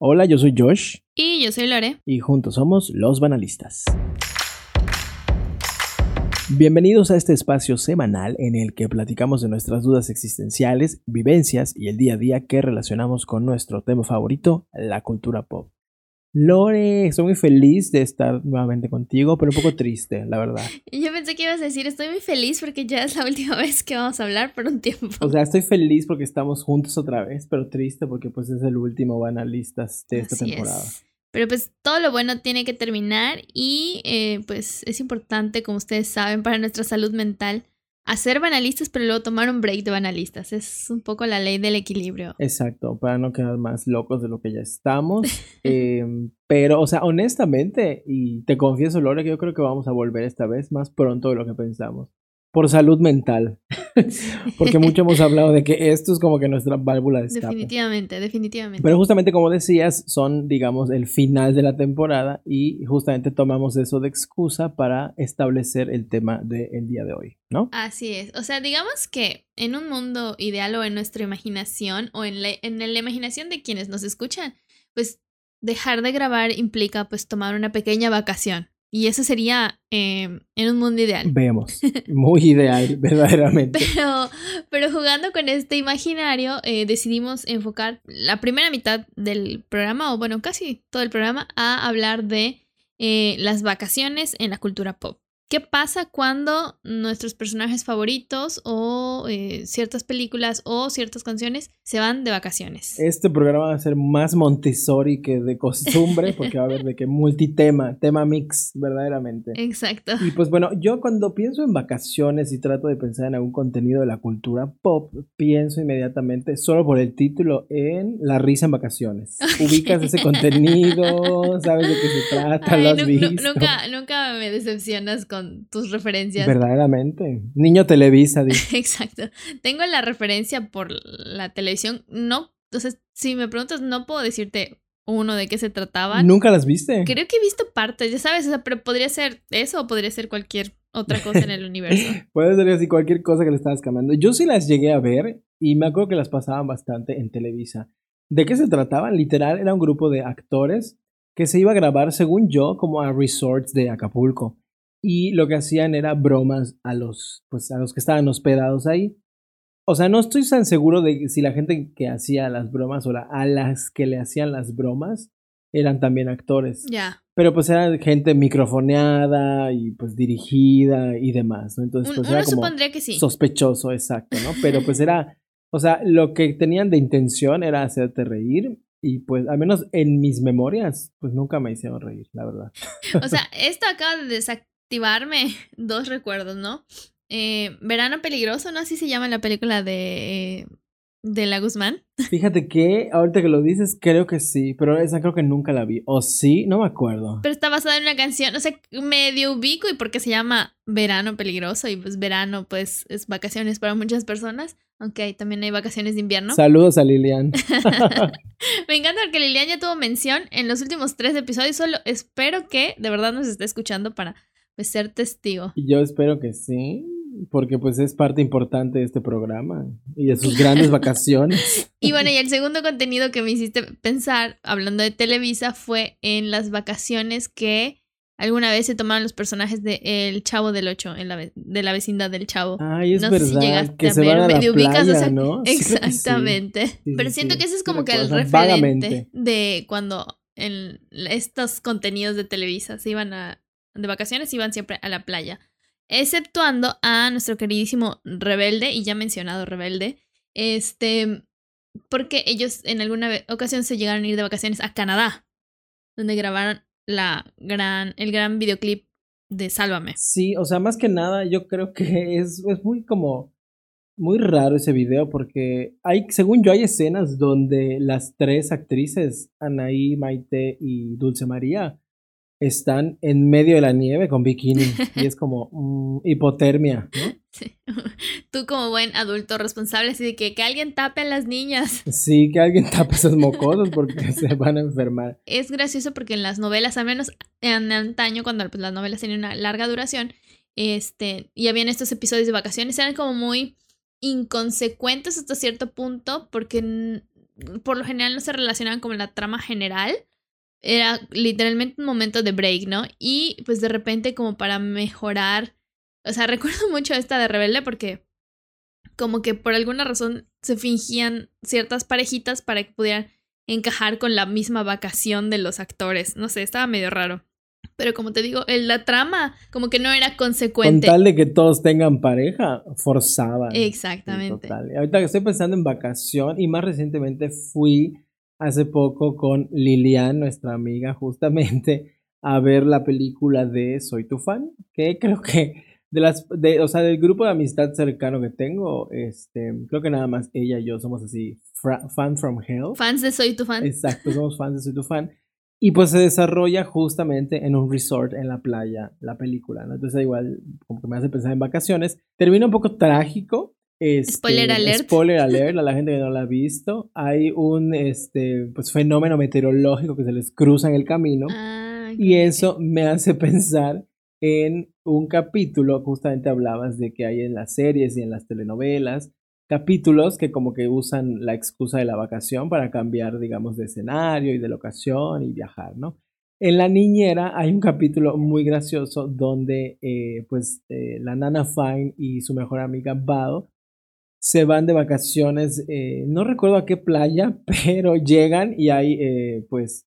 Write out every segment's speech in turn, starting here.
Hola, yo soy Josh. Y yo soy Lore. Y juntos somos los banalistas. Bienvenidos a este espacio semanal en el que platicamos de nuestras dudas existenciales, vivencias y el día a día que relacionamos con nuestro tema favorito, la cultura pop. Lore, estoy muy feliz de estar nuevamente contigo, pero un poco triste, la verdad. Yo pensé que ibas a decir, estoy muy feliz porque ya es la última vez que vamos a hablar por un tiempo. O sea, estoy feliz porque estamos juntos otra vez, pero triste porque pues es el último banalistas de esta temporada. Pero pues todo lo bueno tiene que terminar y eh, pues es importante, como ustedes saben, para nuestra salud mental hacer banalistas, pero luego tomar un break de banalistas. Es un poco la ley del equilibrio. Exacto, para no quedar más locos de lo que ya estamos. Em, pero, o sea, honestamente, y te confieso, Lore, que yo creo que vamos a volver esta vez más pronto de lo que pensamos por salud mental. Porque mucho hemos hablado de que esto es como que nuestra válvula de escape. Definitivamente, definitivamente. Pero justamente como decías, son, digamos, el final de la temporada y justamente tomamos eso de excusa para establecer el tema del día de hoy, ¿no? Así es. O sea, digamos que en un mundo ideal o en nuestra imaginación o en la, en la imaginación de quienes nos escuchan, pues dejar de grabar implica pues tomar una pequeña vacación, y eso sería em, en un mundo ideal. Vemos. Muy ideal, verdaderamente. Pero, pero jugando con este imaginario, eh, decidimos enfocar la primera mitad del programa, o bueno, casi todo el programa, a hablar de eh, las vacaciones en la cultura pop. ¿Qué pasa cuando nuestros personajes favoritos o eh, ciertas películas o ciertas canciones se van de vacaciones? Este programa va a ser más Montessori que de costumbre porque va a haber de que multitema, tema mix, verdaderamente. Exacto. Y pues bueno, yo cuando pienso en vacaciones y trato de pensar en algún contenido de la cultura pop, pienso inmediatamente, solo por el título, en La risa en vacaciones. Ubicas ese contenido, sabes de qué se trata, lo has visto. Nunca, nunca me decepcionas con tus referencias. Verdaderamente. Niño Televisa. Exacto. Tengo la referencia por la televisión. No, entonces, si me preguntas, no puedo decirte uno de qué se trataba. ¿Nunca las viste? Creo que he visto partes, ya sabes, pero podría ser eso o podría ser cualquier otra cosa en el universo. Puede ser así cualquier cosa que le estabas cambiando. Yo sí las llegué a ver y me acuerdo que las pasaban bastante en Televisa. ¿De qué se trataban? Literal, era un grupo de actores que se iba a grabar, según yo, como a resorts de Acapulco y lo que hacían era bromas a los, pues, a los que estaban hospedados ahí. O sea, no estoy tan seguro de si la gente que hacía las bromas o a las que le hacían las bromas eran también actores. Ya. Pero pues era gente microfoneada y pues dirigida y demás, ¿no? Entonces pues era como que sí. sospechoso, exacto, ¿no? Pero pues era, o sea, lo que tenían de intención era hacerte reír y pues, al menos en mis memorias, pues nunca me hicieron reír, la verdad. O sea, esto acaba de activarme dos recuerdos, ¿no? Eh, Verano Peligroso, ¿no? Así se llama la película de, de La Guzmán. Fíjate que ahorita que lo dices, creo que sí, pero esa creo que nunca la vi. O sí, no me acuerdo. Pero está basada en una canción, o sea, medio ubico y porque se llama Verano Peligroso y pues verano pues es vacaciones para muchas personas. Aunque también hay vacaciones de invierno. Saludos a Lilian. Me encanta porque Lilian ya tuvo mención en los últimos tres episodios. Solo espero que de verdad nos esté escuchando para pues ser testigo. Yo espero que sí, porque pues es parte importante de este programa y de sus grandes vacaciones. Y bueno, y el segundo contenido que me hiciste pensar, hablando de Televisa, fue en las vacaciones que alguna vez se tomaron los personajes de El Chavo del Ocho, en la, de la vecindad del Chavo. Ay, es verdad, que se van a la playa, ¿no? Exactamente. Pero siento que ese es como que el referente de cuando en estos contenidos de Televisa se iban a de vacaciones iban siempre a la playa. Exceptuando a nuestro queridísimo Rebelde, y ya mencionado Rebelde, este, porque ellos en alguna ocasión se llegaron a ir de vacaciones a Canadá, donde grabaron la gran, el gran videoclip de Sálvame. Sí, o sea, más que nada yo creo que es, es muy como muy raro ese video porque hay, según yo, hay escenas donde las tres actrices, Anaí, Maite y Dulce María, están en medio de la nieve con bikini y es como mm, hipotermia, ¿no? Sí. Tú como buen adulto responsable, así de que, que alguien tape a las niñas. Sí, que alguien tape esos mocosos porque se van a enfermar. Es gracioso porque en las novelas, al menos en antaño, cuando pues, las novelas tenían una larga duración, este, y habían estos episodios de vacaciones, eran como muy inconsecuentes hasta cierto punto porque por lo general no se relacionaban con la trama general. Era literalmente un momento de break, ¿no? Y pues de repente como para mejorar, o sea, recuerdo mucho esta de Rebelde porque como que por alguna razón se fingían ciertas parejitas para que pudieran encajar con la misma vacación de los actores. No sé, estaba medio raro. Pero como te digo, la trama como que no era consecuente. Con tal de que todos tengan pareja, forzaban. Exactamente. Ahorita estoy pensando en vacación y más recientemente fui hace poco con Lilian, nuestra amiga, justamente a ver la película de Soy tu fan, que creo que de las, de, o sea, del grupo de amistad cercano que tengo, este, creo que nada más ella y yo somos así, fan from hell. Fans de Soy tu fan. Exacto, somos fans de Soy tu fan. Y pues se desarrolla justamente en un resort en la playa, la película, ¿no? Entonces igual como que me hace pensar en vacaciones. Termina un poco trágico. Este, spoiler alert. Spoiler alert a la gente que no la ha visto. Hay un este, pues, fenómeno meteorológico que se les cruza en el camino. Ah, y eso me hace pensar en un capítulo, justamente hablabas de que hay en las series y en las telenovelas capítulos que como que usan la excusa de la vacación para cambiar, digamos, de escenario y de locación y viajar, ¿no? En La Niñera hay un capítulo muy gracioso donde eh, pues eh, la nana Fine y su mejor amiga Bao se van de vacaciones, eh, no recuerdo a qué playa, pero llegan y hay pues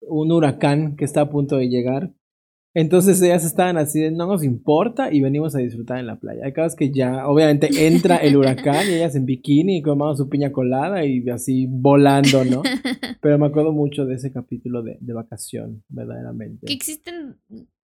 un huracán que está a punto de llegar entonces ellas estaban así de no nos importa y venimos a disfrutar en la playa. Hay vez que ya, obviamente, entra el huracán y ellas en bikini y comamos su piña colada y así volando, ¿no? Pero me acuerdo mucho de ese capítulo de, vacación, verdaderamente. Que existen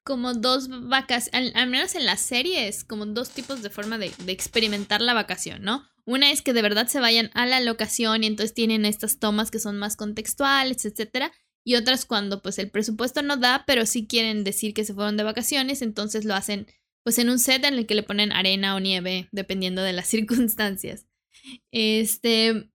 como dos vacaciones, al, menos en las series, como dos tipos de forma de, de experimentar la vacación, ¿no? Una es que de verdad se vayan a la locación y entonces tienen estas tomas que son más contextuales, etcétera y otras cuando pues el presupuesto no da, pero sí quieren decir que se fueron de vacaciones, entonces lo hacen pues en un set en el que le ponen arena o nieve, dependiendo de las circunstancias. Este,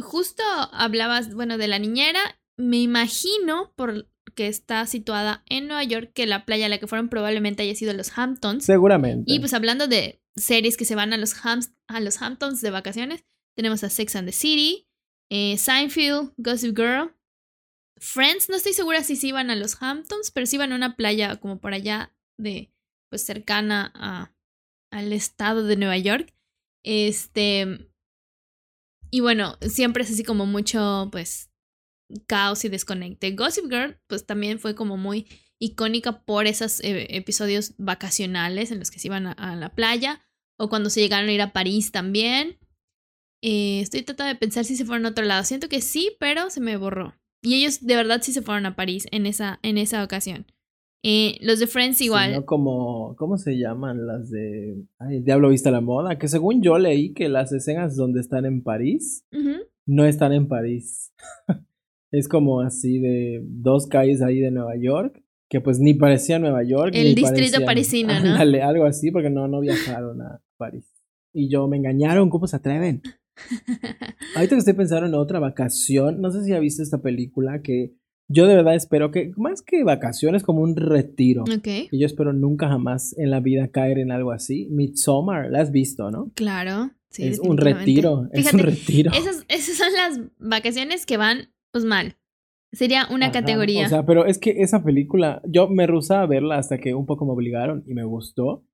justo hablabas, bueno, de la niñera, me imagino por que está situada en Nueva York, que la playa a la que fueron probablemente haya sido los Hamptons. Seguramente. Y pues hablando de series que se van a los, a los Hamptons de vacaciones, tenemos a Sex and the City, eh, Seinfeld, Gossip Girl, Friends, no estoy segura si se iban a los Hamptons, pero sí iban a una playa como por allá de, pues cercana a, al estado de Nueva York. Este, y bueno, siempre es así como mucho, pues, caos y desconecte. Gossip Girl, pues también fue como muy icónica por esos eh, episodios vacacionales en los que se iban a, la playa o cuando se llegaron a ir a París también. Eh, estoy tratando de pensar si se fueron a otro lado. Siento que sí, pero se me borró. Y ellos de verdad sí se fueron a París en esa, en esa ocasión. Eh, los de Friends igual. ¿no? Como, ¿Cómo se llaman las de Ay, Diablo Vista la Moda? Que según yo leí que las escenas donde están en París no están en París. es como así de dos calles ahí de Nueva York, que pues ni parecía Nueva York. El distrito parisino, ¿no? algo así, porque no, no viajaron a París. Y yo, me engañaron, ¿cómo se atreven? Ahorita que estoy pensando en otra vacación, no sé si ha visto esta película que yo de verdad espero que, más que vacaciones, como un retiro. Ok. Y yo espero nunca jamás en la vida caer en algo así. Midsommar, la has visto, ¿no? Claro. Sí, es un retiro, es un retiro. Esas, esas son las vacaciones que van, pues mal. Sería una categoría. O sea, pero es que esa película, yo me rusaba a verla hasta que un poco me obligaron y me gustó.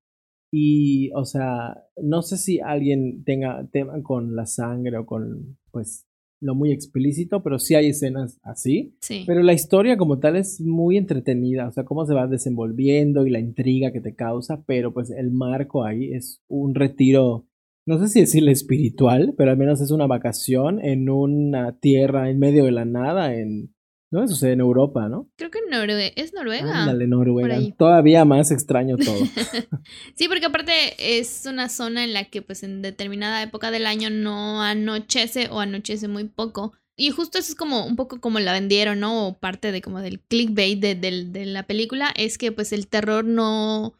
Y, o sea, no sé si alguien tenga tema con la sangre o con, pues, lo muy explícito, pero sí hay escenas así. Sí. Pero la historia como tal es muy entretenida, o sea, cómo se va desenvolviendo y la intriga que te causa, pero pues el marco ahí es un retiro, no sé si decirle espiritual, pero al menos es una vacación en una tierra en medio de la nada, en no, eso sucede en Europa, ¿no? Creo que en es Noruega. Ándale, Noruega. Todavía más extraño todo. sí, porque aparte es una zona en la que pues en determinada época del año no anochece o anochece muy poco. Y justo eso es como un poco como la vendieron, ¿no? O parte de como del clickbait de, de la película, es que pues el terror no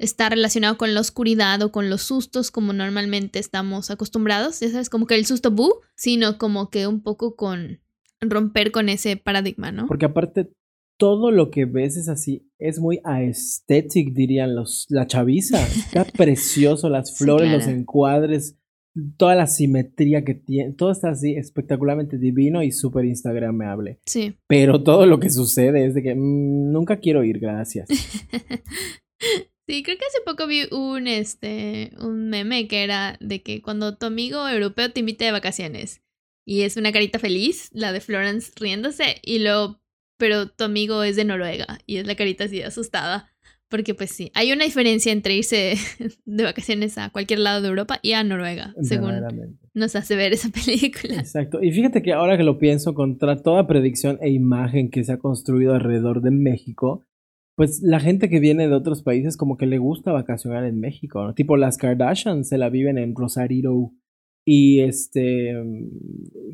está relacionado con la oscuridad o con los sustos como normalmente estamos acostumbrados, ya sabes, como que el susto bu, sino como que un poco con romper con ese paradigma, ¿no? Porque aparte todo lo que ves es así, es muy aesthetic, dirían los, la chaviza. Está precioso, las flores, los encuadres, toda la simetría que tiene, todo está así espectacularmente divino y súper instagramable. Sí. Pero todo lo que sucede es de que mm, nunca quiero ir, gracias. Sí, creo que hace poco vi un, este, un meme que era de que cuando tu amigo europeo te invite de vacaciones y es una carita feliz, la de Florence riéndose, y luego, pero tu amigo es de Noruega y es la carita así asustada. Porque pues sí, hay una diferencia entre irse de vacaciones a cualquier lado de Europa y a Noruega, según nos hace ver esa película. Exacto. Y fíjate que ahora que lo pienso, contra toda predicción e imagen que se ha construido alrededor de México, pues la gente que viene de otros países como que le gusta vacacionar en México, ¿no? Tipo las Kardashian se la viven en Rosarito y este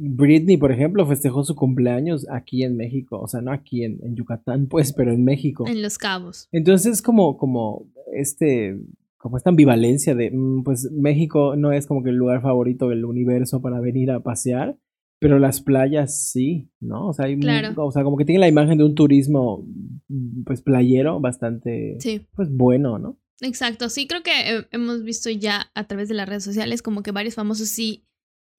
Britney, por ejemplo, festejó su cumpleaños aquí en México, o sea, no aquí en, en Yucatán, pues, pero en México. En Los Cabos. Entonces es como, como este, como esta ambivalencia de, mm, pues México no es como que el lugar favorito del universo para venir a pasear, pero las playas sí, ¿no? O sea, hay o sea, como que tiene la imagen de un turismo pues playero bastante pues bueno, ¿no? Exacto, sí creo que hemos visto ya a través de las redes sociales como que varios famosos sí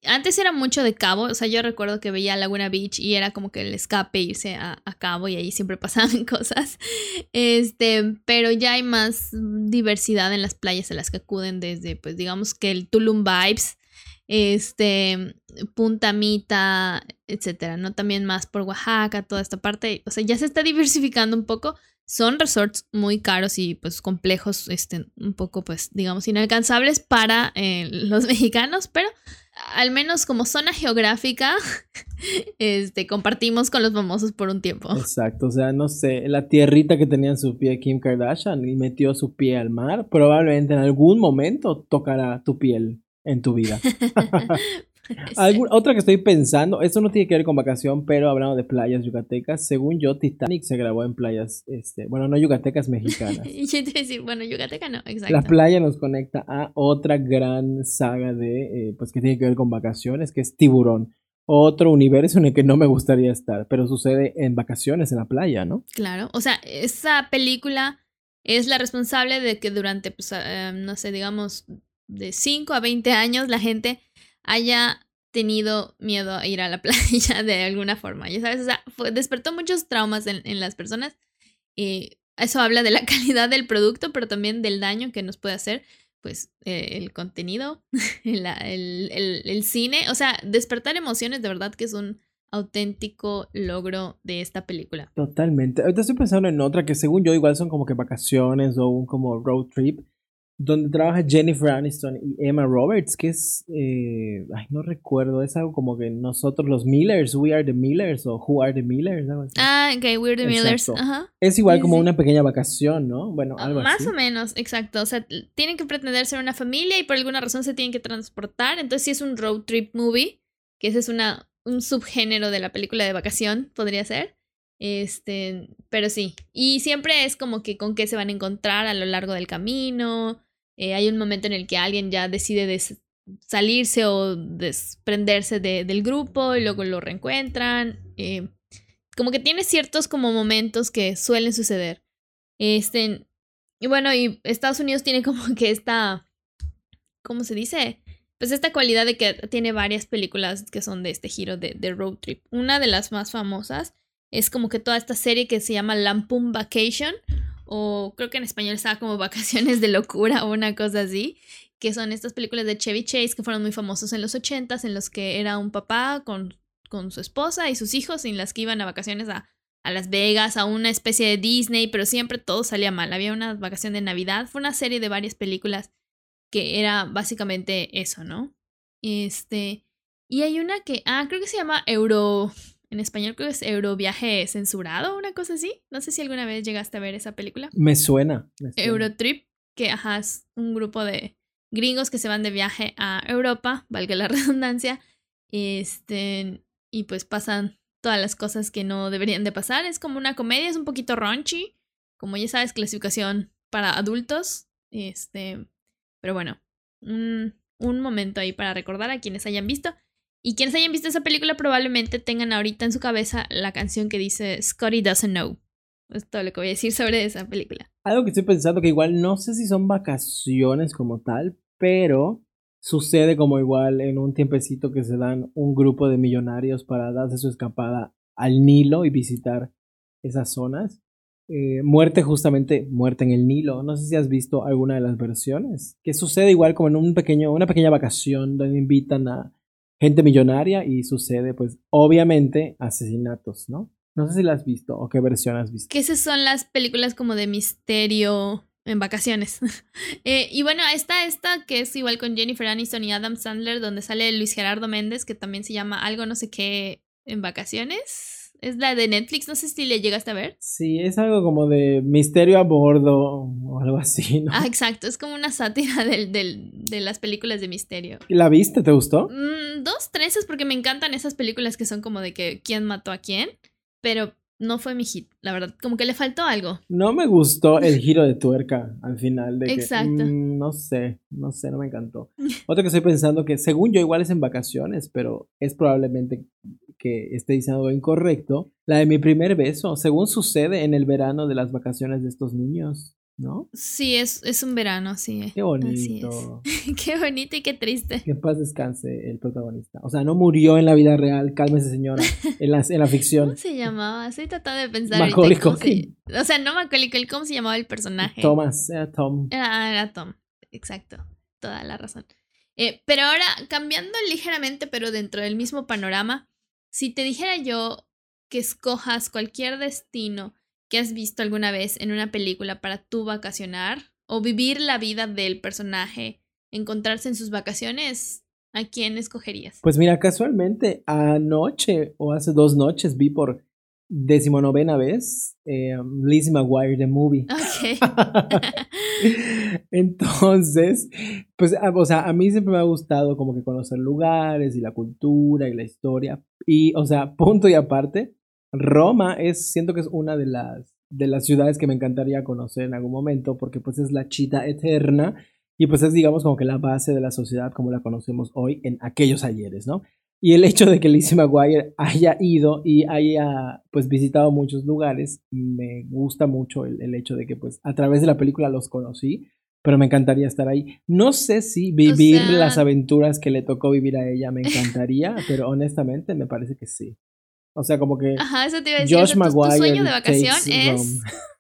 antes era mucho de Cabo, o sea, yo recuerdo que veía Laguna Beach y era como que el escape irse a, a, Cabo y ahí siempre pasaban cosas. Este, pero ya hay más diversidad en las playas a las que acuden desde, pues digamos que el Tulum Vibes, este, Punta Mita, etcétera, ¿no? También más por Oaxaca, toda esta parte, o sea, ya se está diversificando un poco. Son resorts muy caros y pues complejos, este, un poco pues digamos inalcanzables para eh, los mexicanos, pero al menos como zona geográfica, este, compartimos con los famosos por un tiempo. Exacto, o sea, no sé, la tierrita que tenía en su pie Kim Kardashian y metió su pie al mar, probablemente en algún momento tocará tu piel en tu vida. otra que estoy pensando, esto no tiene que ver con vacación, pero hablando de playas yucatecas, según yo, Titanic se grabó en playas, este, bueno, no yucatecas mexicanas. y yo te decir, bueno, yucateca no, exacto. La playa nos conecta a otra gran saga de, eh, pues que tiene que ver con vacaciones, que es Tiburón. Otro universo en el que no me gustaría estar, pero sucede en vacaciones en la playa, ¿no? Claro, o sea, esa película es la responsable de que durante, pues, eh, no sé, digamos, de 5 a 20 años la gente haya tenido miedo a ir a la playa de alguna forma, ya sabes, o sea, despertó muchos traumas en, las personas y eso habla de la calidad del producto, pero también del daño que nos puede hacer, pues, eh, el contenido, el, el, cine, o sea, despertar emociones de verdad que es un auténtico logro de esta película. Totalmente. Ahorita estoy pensando en otra que según yo igual son como que vacaciones o un como road trip, donde trabaja Jennifer Aniston y Emma Roberts, que es, eh, ay, no recuerdo, es algo como que nosotros los Millers, We Are the Millers o Who Are the Millers. Ah, ok, We Are the Millers. Ajá. Es igual como una pequeña vacación, ¿no? Bueno, algo Más o menos, exacto. O sea, tienen que pretender ser una familia y por alguna razón se tienen que transportar. Entonces sí es un road trip movie, que ese es una, un subgénero de la película de vacación, podría ser. Este, pero sí. Y siempre es como que con qué se van a encontrar a lo largo del camino eh, hay un momento en el que alguien ya decide salirse o desprenderse del grupo y luego lo reencuentran. Eh, como que tiene ciertos como momentos que suelen suceder. Este, y bueno, y Estados Unidos tiene como que esta, ¿cómo se dice? Pues esta cualidad de que tiene varias películas que son de este giro de, de road trip. Una de las más famosas es como que toda esta serie que se llama Lampoon Vacation o creo que en español estaba como Vacaciones de Locura o una cosa así, que son estas películas de Chevy Chase que fueron muy famosos en los ochentas, en los que era un papá con, con su esposa y sus hijos, en las que iban a vacaciones a, a Las Vegas, a una especie de Disney, pero siempre todo salía mal. Había una vacación de Navidad, fue una serie de varias películas que era básicamente eso, ¿no? Este, y hay una que, ah, creo que se llama Euro, en español creo que es Euroviaje censurado, una cosa así. No sé si alguna vez llegaste a ver esa película. Me suena. Eurotrip, que ajá, es un grupo de gringos que se van de viaje a Europa, valga la redundancia, este, y pues pasan todas las cosas que no deberían de pasar. Es como una comedia, es un poquito raunchy, como ya sabes, clasificación para adultos, este, pero bueno, un, un momento ahí para recordar a quienes hayan visto. Y quienes hayan visto esa película probablemente tengan ahorita en su cabeza la canción que dice Scotty Doesn't Know. Es todo lo que voy a decir sobre esa película. Algo que estoy pensando que igual no sé si son vacaciones como tal, pero sucede como igual en un tiempecito que se dan un grupo de millonarios para darse su escapada al Nilo y visitar esas zonas. Eh, muerte justamente, muerte en el Nilo. No sé si has visto alguna de las versiones. Que sucede igual como en un pequeño, una pequeña vacación donde invitan a gente millonaria y sucede pues obviamente asesinatos, ¿no? No sé si la has visto o qué versión has visto. Que esas son las películas como de misterio en vacaciones. Eh, y bueno, está esta que es igual con Jennifer Aniston y Adam Sandler, donde sale Luis Gerardo Méndez, que también se llama algo no sé qué en vacaciones. Es la de Netflix, no sé si le llegaste a ver. Sí, es algo como de misterio a bordo o algo así, ¿no? Ah, exacto, es como una sátira del, de las películas de misterio. ¿Y la viste? ¿Te gustó? Mm, dos, tres, es porque me encantan esas películas que son como de que quién mató a quién, pero no fue mi hit, la verdad. Como que le faltó algo. No me gustó el giro de tuerca al final. De Exacto. Mm, no sé, no sé, no me encantó. Otra que estoy pensando que, según yo, igual es en vacaciones, pero es probablemente que esté diciendo algo incorrecto. La de mi primer beso, según sucede en el verano de las vacaciones de estos niños. ¿no? Sí, es, es un verano, sí. Qué bonito. qué bonito y qué triste. Que en paz descanse el protagonista. O sea, no murió en la vida real, cálmese señora, en la, en la ficción. ¿Cómo se llamaba? Estoy tratando de pensar. Macaulay O sea, no Macaulay ¿cómo se llamaba el personaje? Thomas, era Tom. Era, era Tom, exacto. Toda la razón. Eh, pero ahora, cambiando ligeramente, pero dentro del mismo panorama, si te dijera yo que escojas cualquier destino que has visto alguna vez en una película para tú vacacionar o vivir la vida del personaje, encontrarse en sus vacaciones, ¿a quién escogerías? Pues mira, casualmente anoche o hace dos noches vi por decimonovena vez eh, Lizzie McGuire The Movie. Ok. Entonces, pues, o sea, a mí siempre me ha gustado como que conocer lugares y la cultura y la historia. Y, o sea, punto y aparte, Roma es, siento que es una de las, de las ciudades que me encantaría conocer en algún momento, porque pues es la chita eterna y pues es digamos como que la base de la sociedad como la conocemos hoy en aquellos ayeres, ¿no? Y el hecho de que Lizzie McGuire haya ido y haya pues visitado muchos lugares, me gusta mucho el, el, hecho de que pues a través de la película los conocí, pero me encantaría estar ahí. No sé si vivir las aventuras que le tocó vivir a ella me encantaría, pero honestamente me parece que sí. O sea, como que. Ajá, eso te iba a decir. Josh Maguire tu, sueño de vacación es.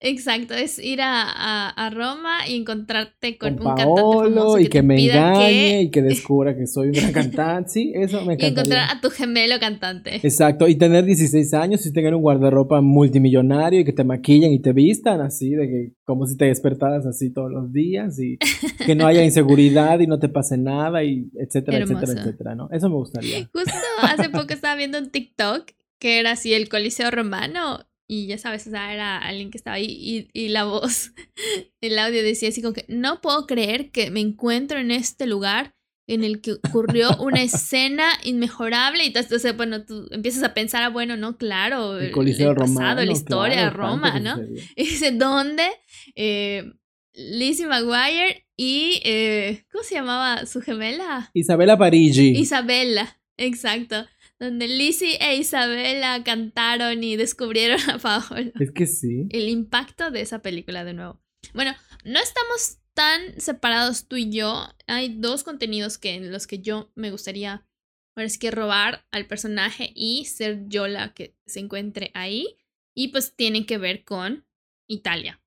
Exacto, es ir a, a, Roma y encontrarte con, un cantante famoso y que, me engañe y que descubra que soy un gran cantante. Sí, eso me encanta. Y encontrar a tu gemelo cantante. Exacto, y tener 16 años y tener un guardarropa multimillonario y que te maquillen y te vistan así, de que como si te despertaras así todos los días y que no haya inseguridad y no te pase nada y etcétera, etcétera, etcétera, ¿no? Eso me gustaría. Justo hace poco estaba viendo un TikTok que era así el Coliseo Romano y ya sabes, o sea, era alguien que estaba ahí y, y, la voz, el audio decía así como que no puedo creer que me encuentro en este lugar en el que ocurrió una escena inmejorable y entonces, bueno, tú empiezas a pensar, ah, bueno, no, claro, el, Coliseo el pasado, la historia, Roma, ¿no? Y dice, ¿dónde? Eh, Lizzie McGuire y, eh, ¿cómo se llamaba su gemela? Isabela Parigi. Isabela, exacto donde Lizzie e Isabela cantaron y descubrieron a Paola. Es que sí. El impacto de esa película de nuevo. Bueno, no estamos tan separados tú y yo. Hay dos contenidos que en los que yo me gustaría ahora es que robar al personaje y ser yo la que se encuentre ahí. Y pues tienen que ver con Italia.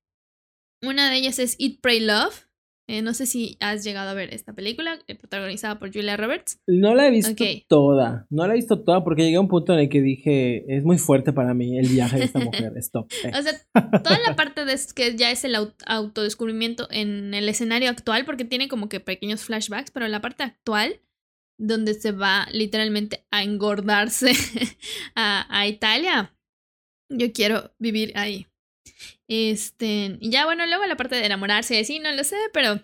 Una de ellas es Eat, Pray, Love, eh, no sé si has llegado a ver esta película, eh, protagonizada por Julia Roberts. No la he visto toda. No la he visto toda porque llegué a un punto en el que dije, es muy fuerte para mí el viaje de esta mujer. Stop. Eh. O sea, toda la parte de que ya es el autodescubrimiento en el escenario actual, porque tiene como que pequeños flashbacks, pero la parte actual, donde se va literalmente a engordarse a, a Italia, yo quiero vivir ahí. Este, y ya bueno, luego la parte de enamorarse, sí, no lo sé, pero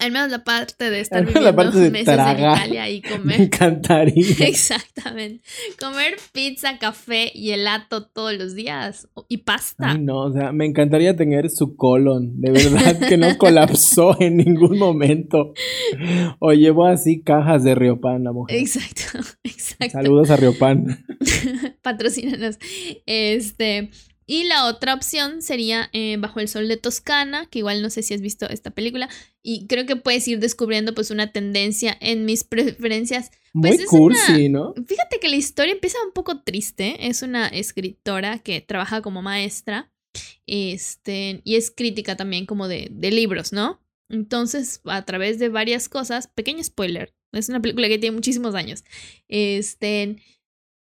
al menos la parte de estar viviendo la parte de meses en Italia y comer. Me encantaría. Exactamente. Comer pizza, café y helado todos los días. Y pasta. Ay, no, o sea, me encantaría tener su colon. De verdad que no colapsó en ningún momento. O llevo así cajas de Riopan la mujer. Exacto, exacto. Saludos a Riopan. Patrocínanos. Este. Y la otra opción sería eh, Bajo el Sol de Toscana, que igual no sé si has visto esta película, y creo que puedes ir descubriendo pues una tendencia en mis preferencias. Muy pues, cursi, ¿no? Fíjate que la historia empieza un poco triste, es una escritora que trabaja como maestra, este, y es crítica también como de, de libros, ¿no? Entonces, a través de varias cosas, pequeño spoiler, es una película que tiene muchísimos años, este,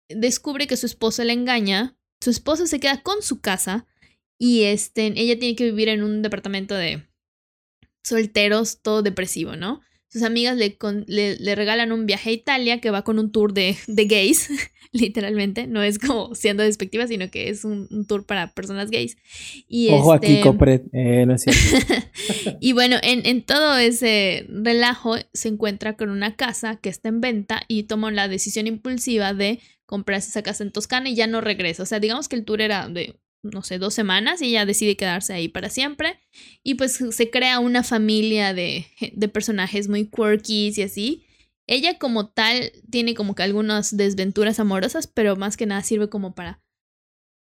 descubre que su esposo le engaña su esposo se queda con su casa y este, ella tiene que vivir en un departamento de solteros, todo depresivo, ¿no? Sus amigas le, le, regalan un viaje a Italia que va con un tour de, de gays, literalmente. No es como siendo despectiva, sino que es un, tour para personas gays. Y Ojo aquí, este Copret. Eh, no es y bueno, en, en todo ese relajo se encuentra con una casa que está en venta y toma la decisión impulsiva de comprarse esa casa en Toscana y ya no regresa. O sea, digamos que el tour era de, no sé, dos semanas y ella decide quedarse ahí para siempre. Y pues se crea una familia de, de personajes muy quirky y así. Ella como tal tiene como que algunas desventuras amorosas, pero más que nada sirve como para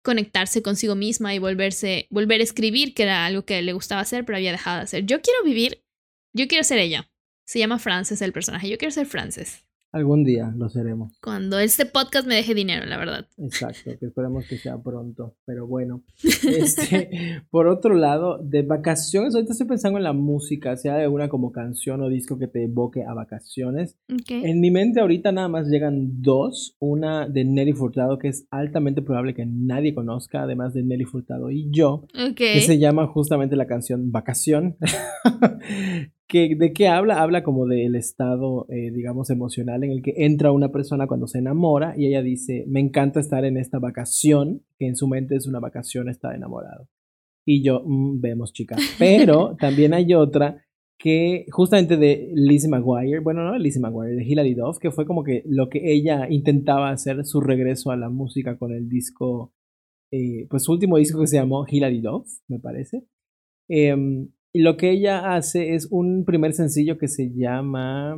conectarse consigo misma y volverse, volver a escribir, que era algo que le gustaba hacer, pero había dejado de hacer. Yo quiero vivir, yo quiero ser ella. Se llama Frances el personaje, yo quiero ser Frances. Algún día lo seremos. Cuando este podcast me deje dinero, la verdad. Exacto, que esperemos que sea pronto. Pero bueno, este, por otro lado, de vacaciones, ahorita estoy pensando en la música, sea de una como canción o disco que te evoque a vacaciones. En mi mente ahorita nada más llegan dos. Una de Nelly Furtado, que es altamente probable que nadie conozca, además de Nelly Furtado y yo. Que se llama justamente la canción Vacación. ¿De qué habla? Habla como del estado, eh, digamos, emocional en el que entra una persona cuando se enamora y ella dice, me encanta estar en esta vacación, que en su mente es una vacación estar enamorado. Y yo, mm, vemos chica. Pero también hay otra que justamente de Lizzie McGuire, bueno, no Lizzie McGuire, de Hilary Duff, que fue como que lo que ella intentaba hacer su regreso a la música con el disco, eh, pues su último disco que se llamó Hilary Duff, me parece. Y lo que ella hace es un primer sencillo que se llama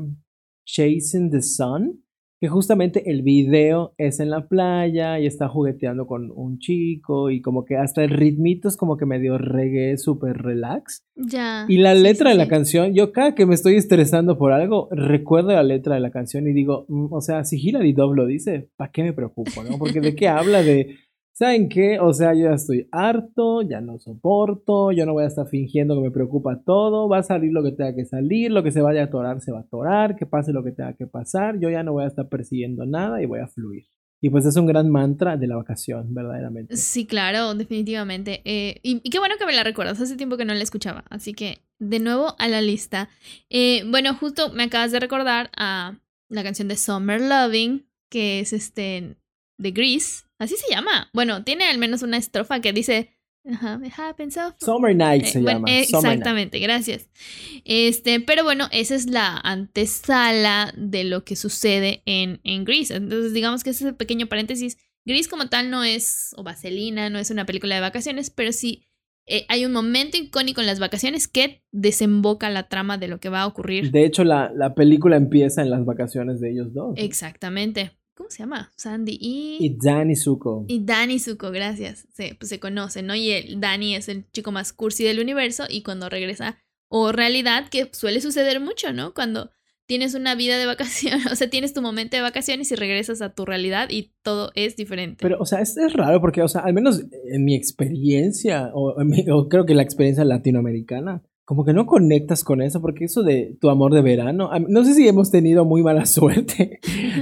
Chasing the Sun, que justamente el video es en la playa y está jugueteando con un chico y como que hasta el ritmito es como que medio reggae súper relax. Ya. Y la letra de la canción, yo cada que me estoy estresando por algo, recuerdo la letra de la canción y digo, mm, o sea, si Hilary Duff lo dice, ¿para qué me preocupo, no? Porque de qué habla de ¿Saben qué? O sea, yo ya estoy harto, ya no soporto, yo no voy a estar fingiendo que me preocupa todo, va a salir lo que tenga que salir, lo que se vaya a atorar se va a atorar, que pase lo que tenga que pasar, yo ya no voy a estar persiguiendo nada y voy a fluir. Y pues es un gran mantra de la vacación, verdaderamente. Sí, claro, definitivamente. Eh, y, qué bueno que me la recuerdas, hace tiempo que no la escuchaba, así que de nuevo a la lista. Eh, bueno, justo me acabas de recordar a la canción de Summer Loving, que es este de Grease, así se llama. Bueno, tiene al menos una estrofa que dice Summer Night se eh, llama. exactamente, gracias. Este, pero bueno, esa es la antesala de lo que sucede en, en Grease. Entonces, digamos que ese pequeño paréntesis. Grease como tal no es, o Vaselina, no es una película de vacaciones, pero sí eh, hay un momento icónico en las vacaciones que desemboca la trama de lo que va a ocurrir. De hecho, la, la película empieza en las vacaciones de ellos dos. Exactamente. ¿Cómo se llama? Sandy y... Y Danny Zuko. Y Danny Zuko, gracias. Sí, pues se conocen, ¿no? Y el Danny es el chico más cursi del universo y cuando regresa, o realidad, que suele suceder mucho, ¿no? Cuando tienes una vida de vacaciones, o sea, tienes tu momento de vacaciones y regresas a tu realidad y todo es diferente. Pero, o sea, es, es raro porque, o sea, al menos en mi experiencia, o, o creo que la experiencia latinoamericana, como que no conectas con eso, porque eso de tu amor de verano, no sé si hemos tenido muy mala suerte,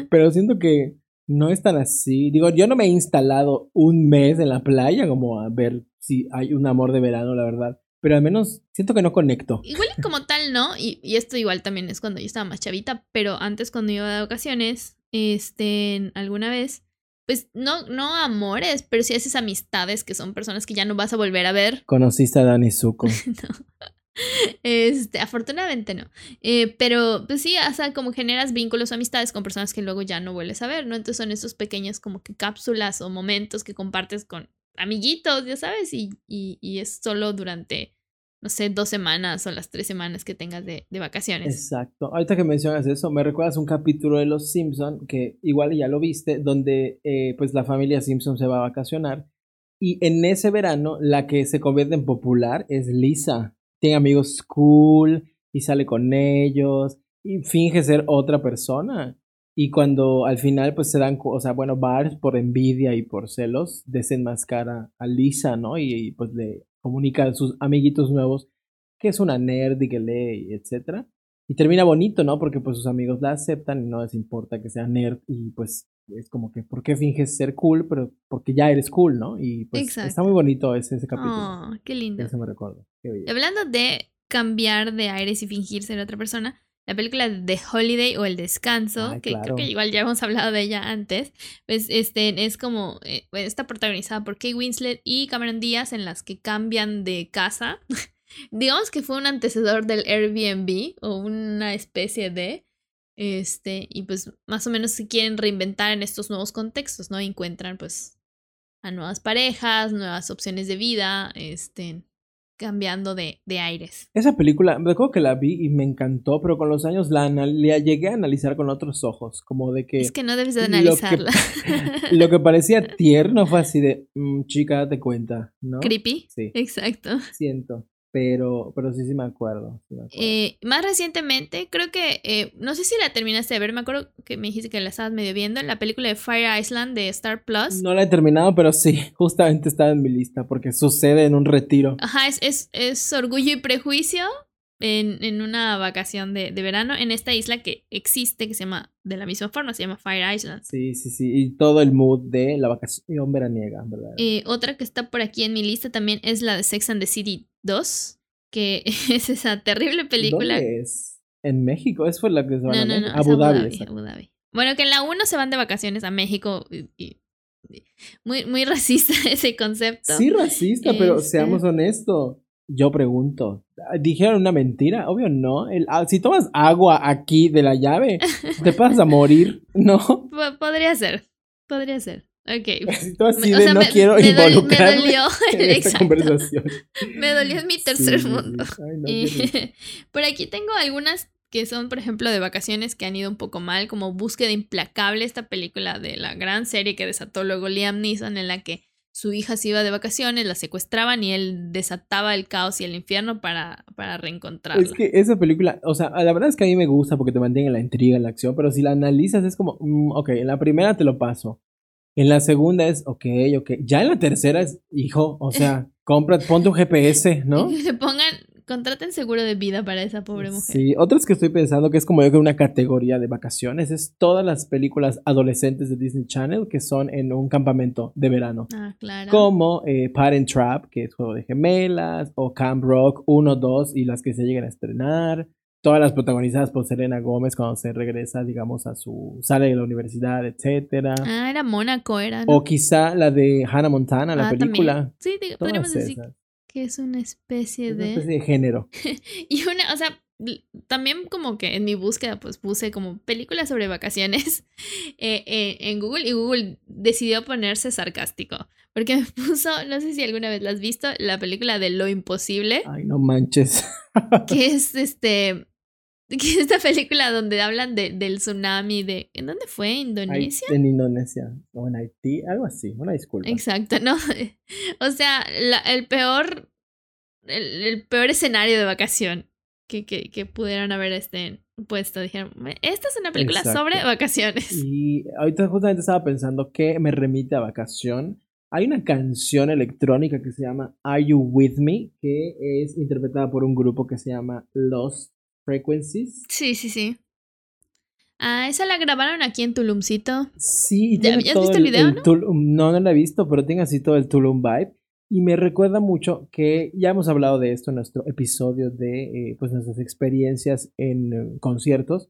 pero siento que no es tan así. Digo, yo no me he instalado un mes en la playa como a ver si hay un amor de verano, la verdad. Pero al menos siento que no conecto. Igual como tal, ¿no? Y, y esto igual también es cuando yo estaba más chavita, pero antes cuando iba de ocasiones, este, alguna vez, pues no, no amores, pero sí haces amistades que son personas que ya no vas a volver a ver. Conociste a Dani Zuko. no. Este, afortunadamente no. Eh, pero pues sí, o sea, como generas vínculos o amistades con personas que luego ya no vuelves a ver, ¿no? Entonces son esos pequeños como que cápsulas o momentos que compartes con amiguitos, ya sabes, y, y, es solo durante, no sé, dos semanas o las tres semanas que tengas de, de, vacaciones. Exacto. Ahorita que mencionas eso, me recuerdas un capítulo de Los Simpson que igual ya lo viste, donde eh, pues la familia Simpson se va a vacacionar Y en ese verano, la que se convierte en popular es Lisa. Tiene amigos cool y sale con ellos y finge ser otra persona. Y cuando al final pues se dan, o sea, bueno, Bart por envidia y por celos desenmascara a Lisa, ¿no? Y, pues le comunica a sus amiguitos nuevos que es una nerd y que lee, etc. Y termina bonito, ¿no? Porque pues sus amigos la aceptan y no les importa que sea nerd y pues es como que, ¿por qué finges ser cool? Pero porque ya eres cool, ¿no? Y pues está muy bonito ese, ese capítulo. Oh, qué lindo. Eso me recuerdo. Hablando de cambiar de aires y fingir ser otra persona, la película The Holiday o El Descanso, que creo que igual ya hemos hablado de ella antes, pues este es como, eh, está protagonizada por Kate Winslet y Cameron Díaz en las que cambian de casa. Digamos que fue un antecedor del Airbnb o una especie de, este, y pues más o menos se quieren reinventar en estos nuevos contextos, ¿no? Encuentran pues a nuevas parejas, nuevas opciones de vida, este, cambiando de, de, aires. Esa película, me acuerdo que la vi y me encantó, pero con los años la, llegué a analizar con otros ojos, como de que... Es que no debes de analizarla. Lo que, parecía tierno fue así de, mm, chica, date cuenta, ¿no? Creepy. Sí. Exacto. Siento. Pero, pero sí, sí me acuerdo. Eh, más recientemente, creo que, eh, no sé si la terminaste de ver, me acuerdo que me dijiste que la estabas medio viendo, en la película de Fire Island de Star Plus. No la he terminado, pero sí, justamente estaba en mi lista, porque sucede en un retiro. Ajá, es, es, es Orgullo y Prejuicio en, en una vacación de, de, verano en esta isla que existe, que se llama, de la misma forma, se llama Fire Island. Sí, sí, sí, y todo el mood de la vacación veraniega, ¿verdad? Eh, otra que está por aquí en mi lista también es la de Sex and the City 2, que es esa terrible película. ¿Dónde es? ¿En México? ¿Es fue la que se van a, Abu, Dhabi, Abu, Dhabi, Bueno, que en la 1 se van de vacaciones a México y, muy, muy racista ese concepto. Sí, racista, pero este seamos honestos. Yo pregunto, ¿dijeron una mentira? Obvio no. El, ah, si tomas agua aquí de la llave, te vas a morir, ¿no? podría ser, podría ser. Ok. así de no quiero involucrarme me dolió, en esta conversación. Me dolió en mi tercer mundo. por aquí tengo algunas que son, por ejemplo, de vacaciones que han ido un poco mal, como Búsqueda Implacable, esta película de la gran serie que desató luego Liam Neeson, en la que su hija se iba de vacaciones, la secuestraban y él desataba el caos y el infierno para, para reencontrarla. Es que esa película, o sea, la verdad es que a mí me gusta porque te mantiene la intriga, la acción, pero si la analizas es como, mm, ok, en la primera te lo paso. En la segunda es, ok, ok. Ya en la tercera es, hijo, o sea, compra, ponte un GPS, ¿no? Que se pongan, contraten seguro de vida para esa pobre mujer. Sí, otras que estoy pensando que es como yo creo una categoría de vacaciones es todas las películas adolescentes de Disney Channel que son en un campamento de verano. Ah, claro. Como eh, Parent Trap, que es juego de gemelas, o Camp Rock 1, 2 y las que se llegan a estrenar todas las protagonizadas por Selena Gómez cuando se regresa, digamos, a su. sale de la universidad, etcétera. Ah, era Mónaco, era. O quizá la de Hannah Montana, la ah, película. Sí, podríamos decir que es una especie de. Una especie de género. y una, o sea, también como que en mi búsqueda pues puse como películas sobre vacaciones eh, eh, en Google y Google decidió ponerse sarcástico porque me puso, no sé si alguna vez la has visto, la película de Lo Imposible. Ay, no manches. que es este, esta película donde hablan de, del tsunami de... ¿En dónde fue? ¿Indonesia? En Indonesia o en Haití, algo así, una disculpa. Exacto, ¿no? O sea, el peor... El, peor escenario de vacación que, que, que pudieran haber este, puesto. Dijeron, esta es una película sobre vacaciones. Y ahorita justamente estaba pensando que me remite a vacación. Hay una canción electrónica que se llama Are You With Me, que es interpretada por un grupo que se llama Lost Frequencies. Sí, sí, sí. Ah, esa la grabaron aquí en Tulumcito. Sí, ¿Ya, has visto el, video? ¿no? no, no la he visto, pero tiene así todo el Tulum vibe. Y me recuerda mucho que ya hemos hablado de esto en nuestro episodio de eh, pues nuestras experiencias en eh, conciertos.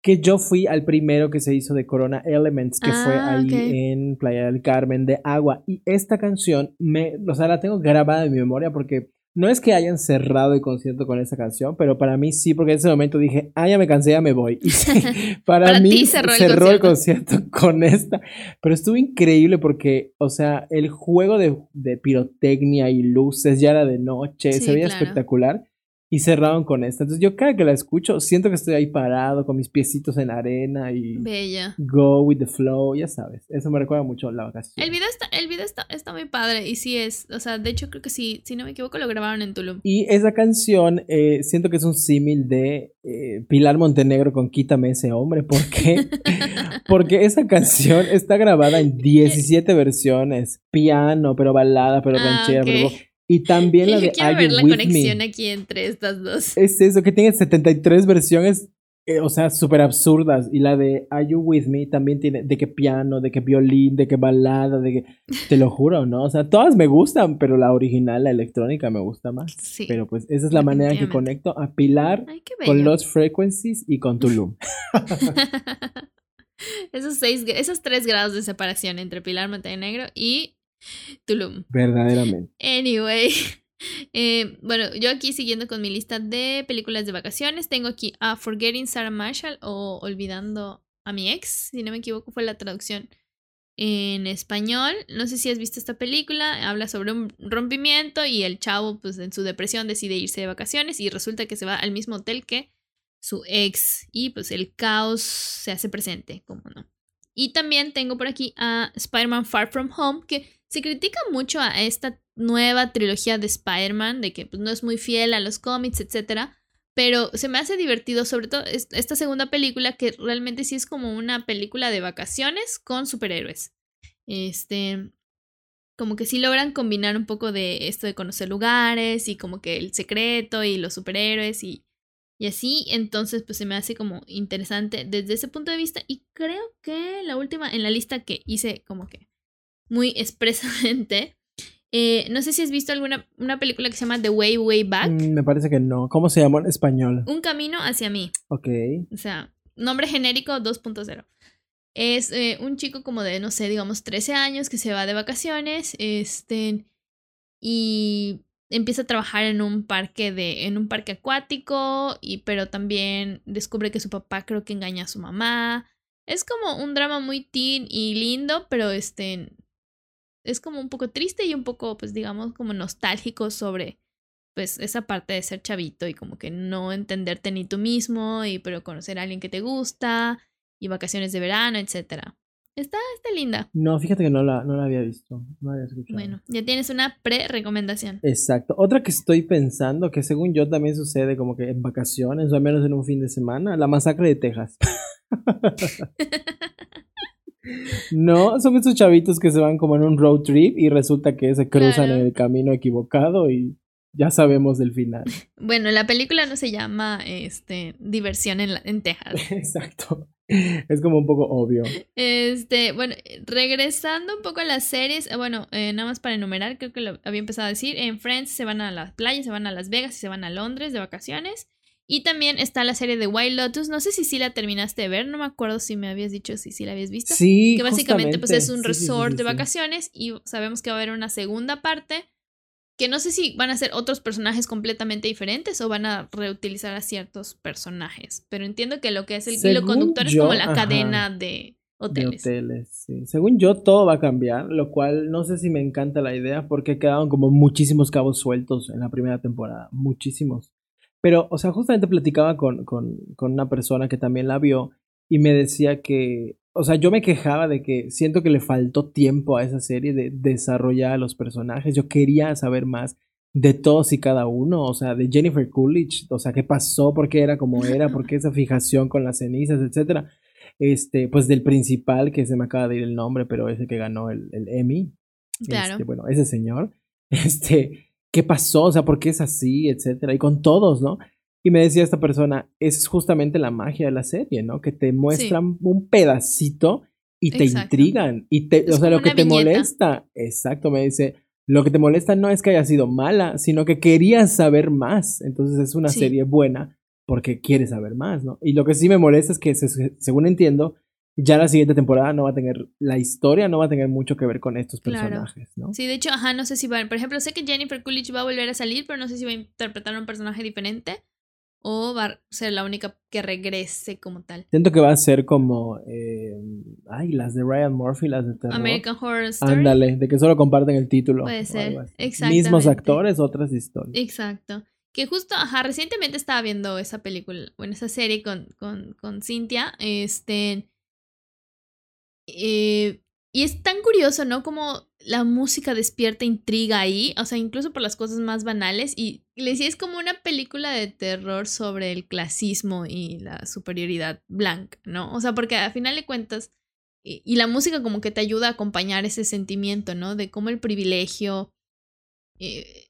Que yo fui al primero que se hizo de Corona Elements, que fue ah, ahí en Playa del Carmen de Agua. Y esta canción, me, o sea, la tengo grabada en mi memoria porque no es que hayan cerrado el concierto con esa canción, pero para mí sí, porque en ese momento dije, ah, ya me cansé, ya me voy. Y para, mí cerró, el, concierto con esta. Pero estuvo increíble porque, o sea, el juego de, pirotecnia y luces ya era de noche, se veía espectacular. Y cerraron con esta. Entonces yo cada que la escucho siento que estoy ahí parado con mis piecitos en la arena y Bella. go with the flow, ya sabes. Eso me recuerda mucho a la vacación. El video está el video está, está muy padre y sí es, o sea, de hecho creo que sí, si no me equivoco lo grabaron en Tulum. Y esa canción eh, siento que es un símil de eh, Pilar Montenegro con Quítame ese hombre, ¿por qué? Porque esa canción está grabada en 17 versiones, piano, pero balada, pero ah, ranchera, pero y también la de quiero ver la conexión aquí entre estas dos. Es eso, que tiene 73 versiones, eh, o sea, súper absurdas. Y la de Are You With Me también tiene de que piano, de que violín, de que balada, de que... Te lo juro, ¿no? O sea, todas me gustan, pero la original, la electrónica, me gusta más. Sí. Pero pues esa es la manera en que conecto a Pilar con Lost Frequencies y con Tulum. esos, seis, esos tres grados de separación entre Pilar Montenegro y Tulum. Verdaderamente. Anyway. Eh, bueno, yo aquí siguiendo con mi lista de películas de vacaciones, tengo aquí a Forgetting Sarah Marshall o Olvidando a mi ex, si no me equivoco fue la traducción en español. No sé si has visto esta película, habla sobre un rompimiento y el chavo pues en su depresión decide irse de vacaciones y resulta que se va al mismo hotel que su ex y pues el caos se hace presente, como no. Y también tengo por aquí a Spider-Man Far From Home, que se critica mucho a esta nueva trilogía de Spider-Man, de que pues, no es muy fiel a los cómics, etc. Pero se me hace divertido, sobre todo esta segunda película, que realmente sí es como una película de vacaciones con superhéroes. Este. Como que sí logran combinar un poco de esto de conocer lugares y como que el secreto y los superhéroes y, y así. Entonces, pues se me hace como interesante desde ese punto de vista. Y creo que la última en la lista que hice como que muy expresamente. Eh, no sé si has visto alguna una película que se llama The Way Way Back. Mm, me parece que no. ¿Cómo se llama en español? Un camino hacia mí. Ok. O sea, nombre genérico 2.0. Es eh, un chico como de, no sé, digamos 13 años que se va de vacaciones. Este. Y empieza a trabajar en un parque de. en un parque acuático. Y, pero también descubre que su papá creo que engaña a su mamá. Es como un drama muy teen y lindo, pero este es como un poco triste y un poco, pues digamos, como nostálgico sobre pues esa parte de ser chavito y como que no entenderte ni tú mismo y pero conocer a alguien que te gusta y vacaciones de verano, etcétera. Está, está linda. No, fíjate que no la, no la había visto, no había escuchado. Bueno, ya tienes una pre-recomendación. Exacto. Otra que estoy pensando, que según yo también sucede como que en vacaciones, o al menos en un fin de semana, la masacre de Texas. No, son esos chavitos que se van como en un road trip y resulta que se cruzan en el camino equivocado y ya sabemos del final. Bueno, la película no se llama este Diversión en, en Texas. Exacto. Es como un poco obvio. Este, bueno, regresando un poco a las series, eh, bueno, eh, nada más para enumerar, creo que lo había empezado a decir, en Friends se van a las playas, se van a Las Vegas y se van a Londres de vacaciones. Y también está la serie de Wild Lotus. No sé si sí la terminaste de ver, no me acuerdo si me habías dicho si sí la habías visto. Sí. Que básicamente pues es un resort de vacaciones y sabemos que va a haber una segunda parte. Que no sé si van a ser otros personajes completamente diferentes o van a reutilizar a ciertos personajes. Pero entiendo que lo que es el hilo conductor es como la cadena de hoteles. De hoteles sí. Según yo, todo va a cambiar, lo cual no sé si me encanta la idea porque quedaron como muchísimos cabos sueltos en la primera temporada. Muchísimos. Pero, o sea, justamente platicaba con, con, con una persona que también la vio y me decía que, o sea, yo me quejaba de que siento que le faltó tiempo a esa serie de desarrollar a los personajes. Yo quería saber más de todos y cada uno, o sea, de Jennifer Coolidge, o sea, qué pasó, por qué era como era, por qué esa fijación con las cenizas, etcétera. Este, pues del principal, que se me acaba de ir el nombre, pero ese que ganó el, el Emmy. Claro. Este, bueno, ese señor. Este, qué pasó, o sea, por qué es así, etcétera, y con todos, ¿no? Y me decía esta persona, es justamente la magia de la serie, ¿no? Que te muestran un pedacito y te intrigan. Y te, o sea, lo que te molesta, exacto, me dice, lo que te molesta no es que haya sido mala, sino que querías saber más. Entonces es una serie buena porque quieres saber más, ¿no? Y lo que sí me molesta es que, según entiendo, ya la siguiente temporada no va a tener, la historia no va a tener mucho que ver con estos personajes, ¿no? Sí, de hecho, ajá, no sé si va, por ejemplo, sé que Jennifer Coolidge va a volver a salir, pero no sé si va a interpretar a un personaje diferente o va a ser la única que regrese como tal. Siento que va a ser como, eh, ay, las de Ryan Murphy, las de terror. American Horror Story. Ándale, de que solo comparten el título. Puede ser, exacto. Mismos actores, otras historias. Exacto. Que justo, ajá, recientemente estaba viendo esa película, bueno, esa serie con, con, con Cintia, este... Eh, y es tan curioso, ¿no? Como la música despierta intriga ahí, o sea, incluso por las cosas más banales. Y le decía, es como una película de terror sobre el clasismo y la superioridad blanca, ¿no? O sea, porque al final de cuentas, y, la música como que te ayuda a acompañar ese sentimiento, ¿no? De cómo el privilegio eh,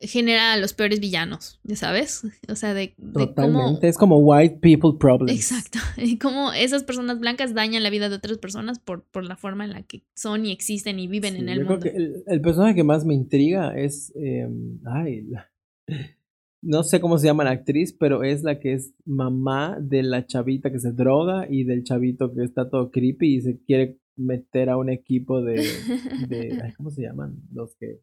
genera a los peores villanos, ¿ya sabes? O sea, de, Totalmente, es como white people problems. Exacto, y cómo esas personas blancas dañan la vida de otras personas por, por la forma en la que son y existen y viven en el mundo. Creo que el, personaje que más me intriga es, em, ay, no sé cómo se llama la actriz, pero es la que es mamá de la chavita que se droga y del chavito que está todo creepy y se quiere meter a un equipo de, de ¿cómo se llaman? Los que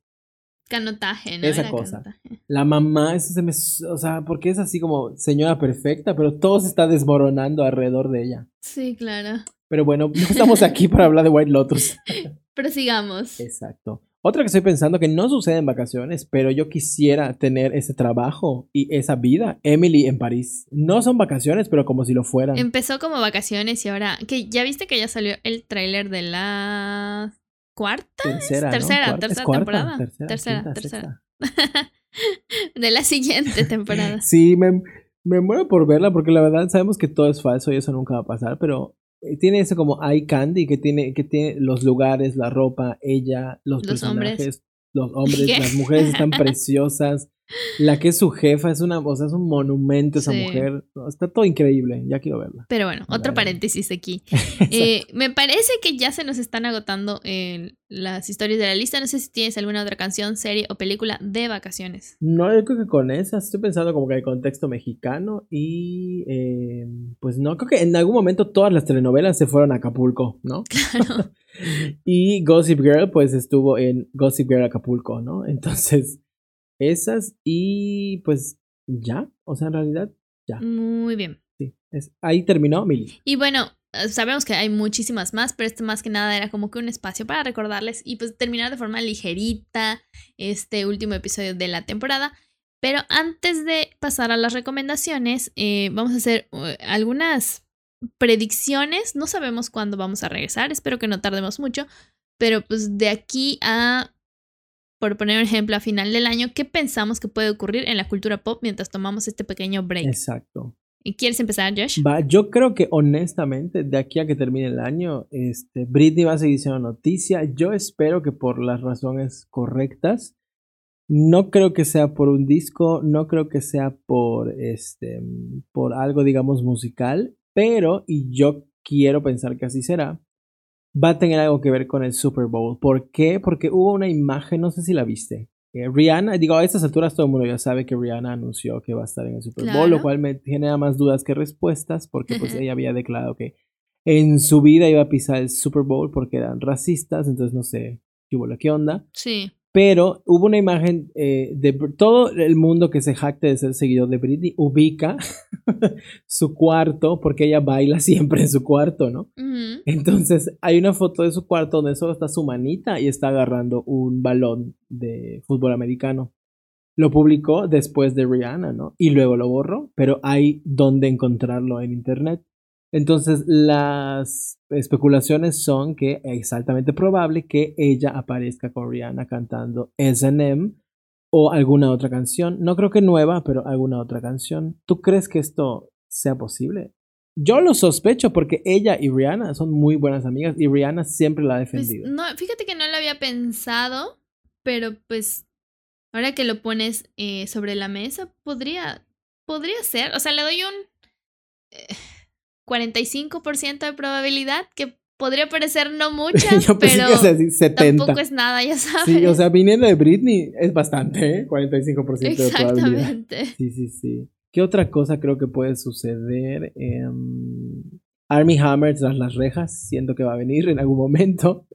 Canotaje, ¿no? Esa cosa. La mamá, eso se me. O sea, porque es así como señora perfecta, pero todo se está desmoronando alrededor de ella. Sí, claro. Pero bueno, no estamos aquí para hablar de White Lotus. pero sigamos. Exacto. Otra que estoy pensando que no sucede en vacaciones, pero yo quisiera tener ese trabajo y esa vida. Emily en París. No son vacaciones, pero como si lo fueran. Empezó como vacaciones y ahora. que ¿Ya viste que ya salió el tráiler de la cuarta. Tercera, tercera, tercera temporada. Tercera, tercera. de la siguiente temporada. sí, me, me, muero por verla porque la verdad sabemos que todo es falso y eso nunca va a pasar, pero eh, tiene ese como eye candy que tiene, que tiene los lugares, la ropa, ella, los, personajes, los hombres, las mujeres están preciosas. La que es su jefa es una, o sea, es un monumento esa mujer. Está todo increíble, ya quiero verla. Pero bueno, otro paréntesis aquí. Eh, me parece que ya se nos están agotando eh, las historias de la lista. No sé si tienes alguna otra canción, serie o película de vacaciones. No, yo creo que con esas estoy pensando como que el contexto mexicano y eh, pues no, creo que en algún momento todas las telenovelas se fueron a Acapulco, ¿no? Claro. y Gossip Girl pues estuvo en Gossip Girl Acapulco, ¿no? Entonces... Esas y pues ya, o sea, en realidad ya. Muy bien. Sí, es, ahí terminó Mili. Y bueno, eh, sabemos que hay muchísimas más, pero este más que nada era como que un espacio para recordarles y pues terminar de forma ligerita este último episodio de la temporada. Pero antes de pasar a las recomendaciones, eh, vamos a hacer eh, algunas predicciones. No sabemos cuándo vamos a regresar, espero que no tardemos mucho, pero pues de aquí a por poner un ejemplo, a final del año, ¿qué pensamos que puede ocurrir en la cultura pop mientras tomamos este pequeño break? Exacto. ¿Y quieres empezar, Josh? Va, yo creo que honestamente, de aquí a que termine el año, este, Britney va a seguir siendo noticia. Yo espero que por las razones correctas. No creo que sea por un disco, no creo que sea por este, por algo, digamos, musical, pero, y yo quiero pensar que así será, va a tener algo que ver con el Super Bowl. ¿Por qué? Porque hubo una imagen, no sé si la viste. Eh, Rihanna, digo, a estas alturas todo el mundo ya sabe que Rihanna anunció que va a estar en el Super Bowl, lo cual me genera más dudas que respuestas, porque pues ella había declarado que en su vida iba a pisar el Super Bowl porque eran racistas, entonces no sé qué hubo, qué onda. Sí. Pero hubo una imagen eh, de todo el mundo que se jacte de ser seguidor de Britney, ubica su cuarto, porque ella baila siempre en su cuarto, ¿no? Entonces hay una foto de su cuarto donde solo está su manita y está agarrando un balón de fútbol americano. Lo publicó después de Rihanna, ¿no? Y luego lo borró, pero hay donde encontrarlo en internet. Entonces, las especulaciones son que es altamente probable que ella aparezca con Rihanna cantando SM o alguna otra canción. No creo que nueva, pero alguna otra canción. ¿Tú crees que esto sea posible? Yo lo sospecho porque ella y Rihanna son muy buenas amigas y Rihanna siempre la ha pues, defendido. no, fíjate que no lo había pensado, pero pues ahora que lo pones eh, sobre la mesa, podría, podría ser. O sea, le doy un... Eh, 45% de probabilidad, que podría parecer no mucha, pero tampoco es nada, ya sabes. Sí, o sea, viniendo de Britney es bastante, ¿eh? 45% de probabilidad. Sí, sí, sí. ¿Qué otra cosa creo que puede suceder? Em, Army Hammer tras las rejas, siento que va a venir en algún momento.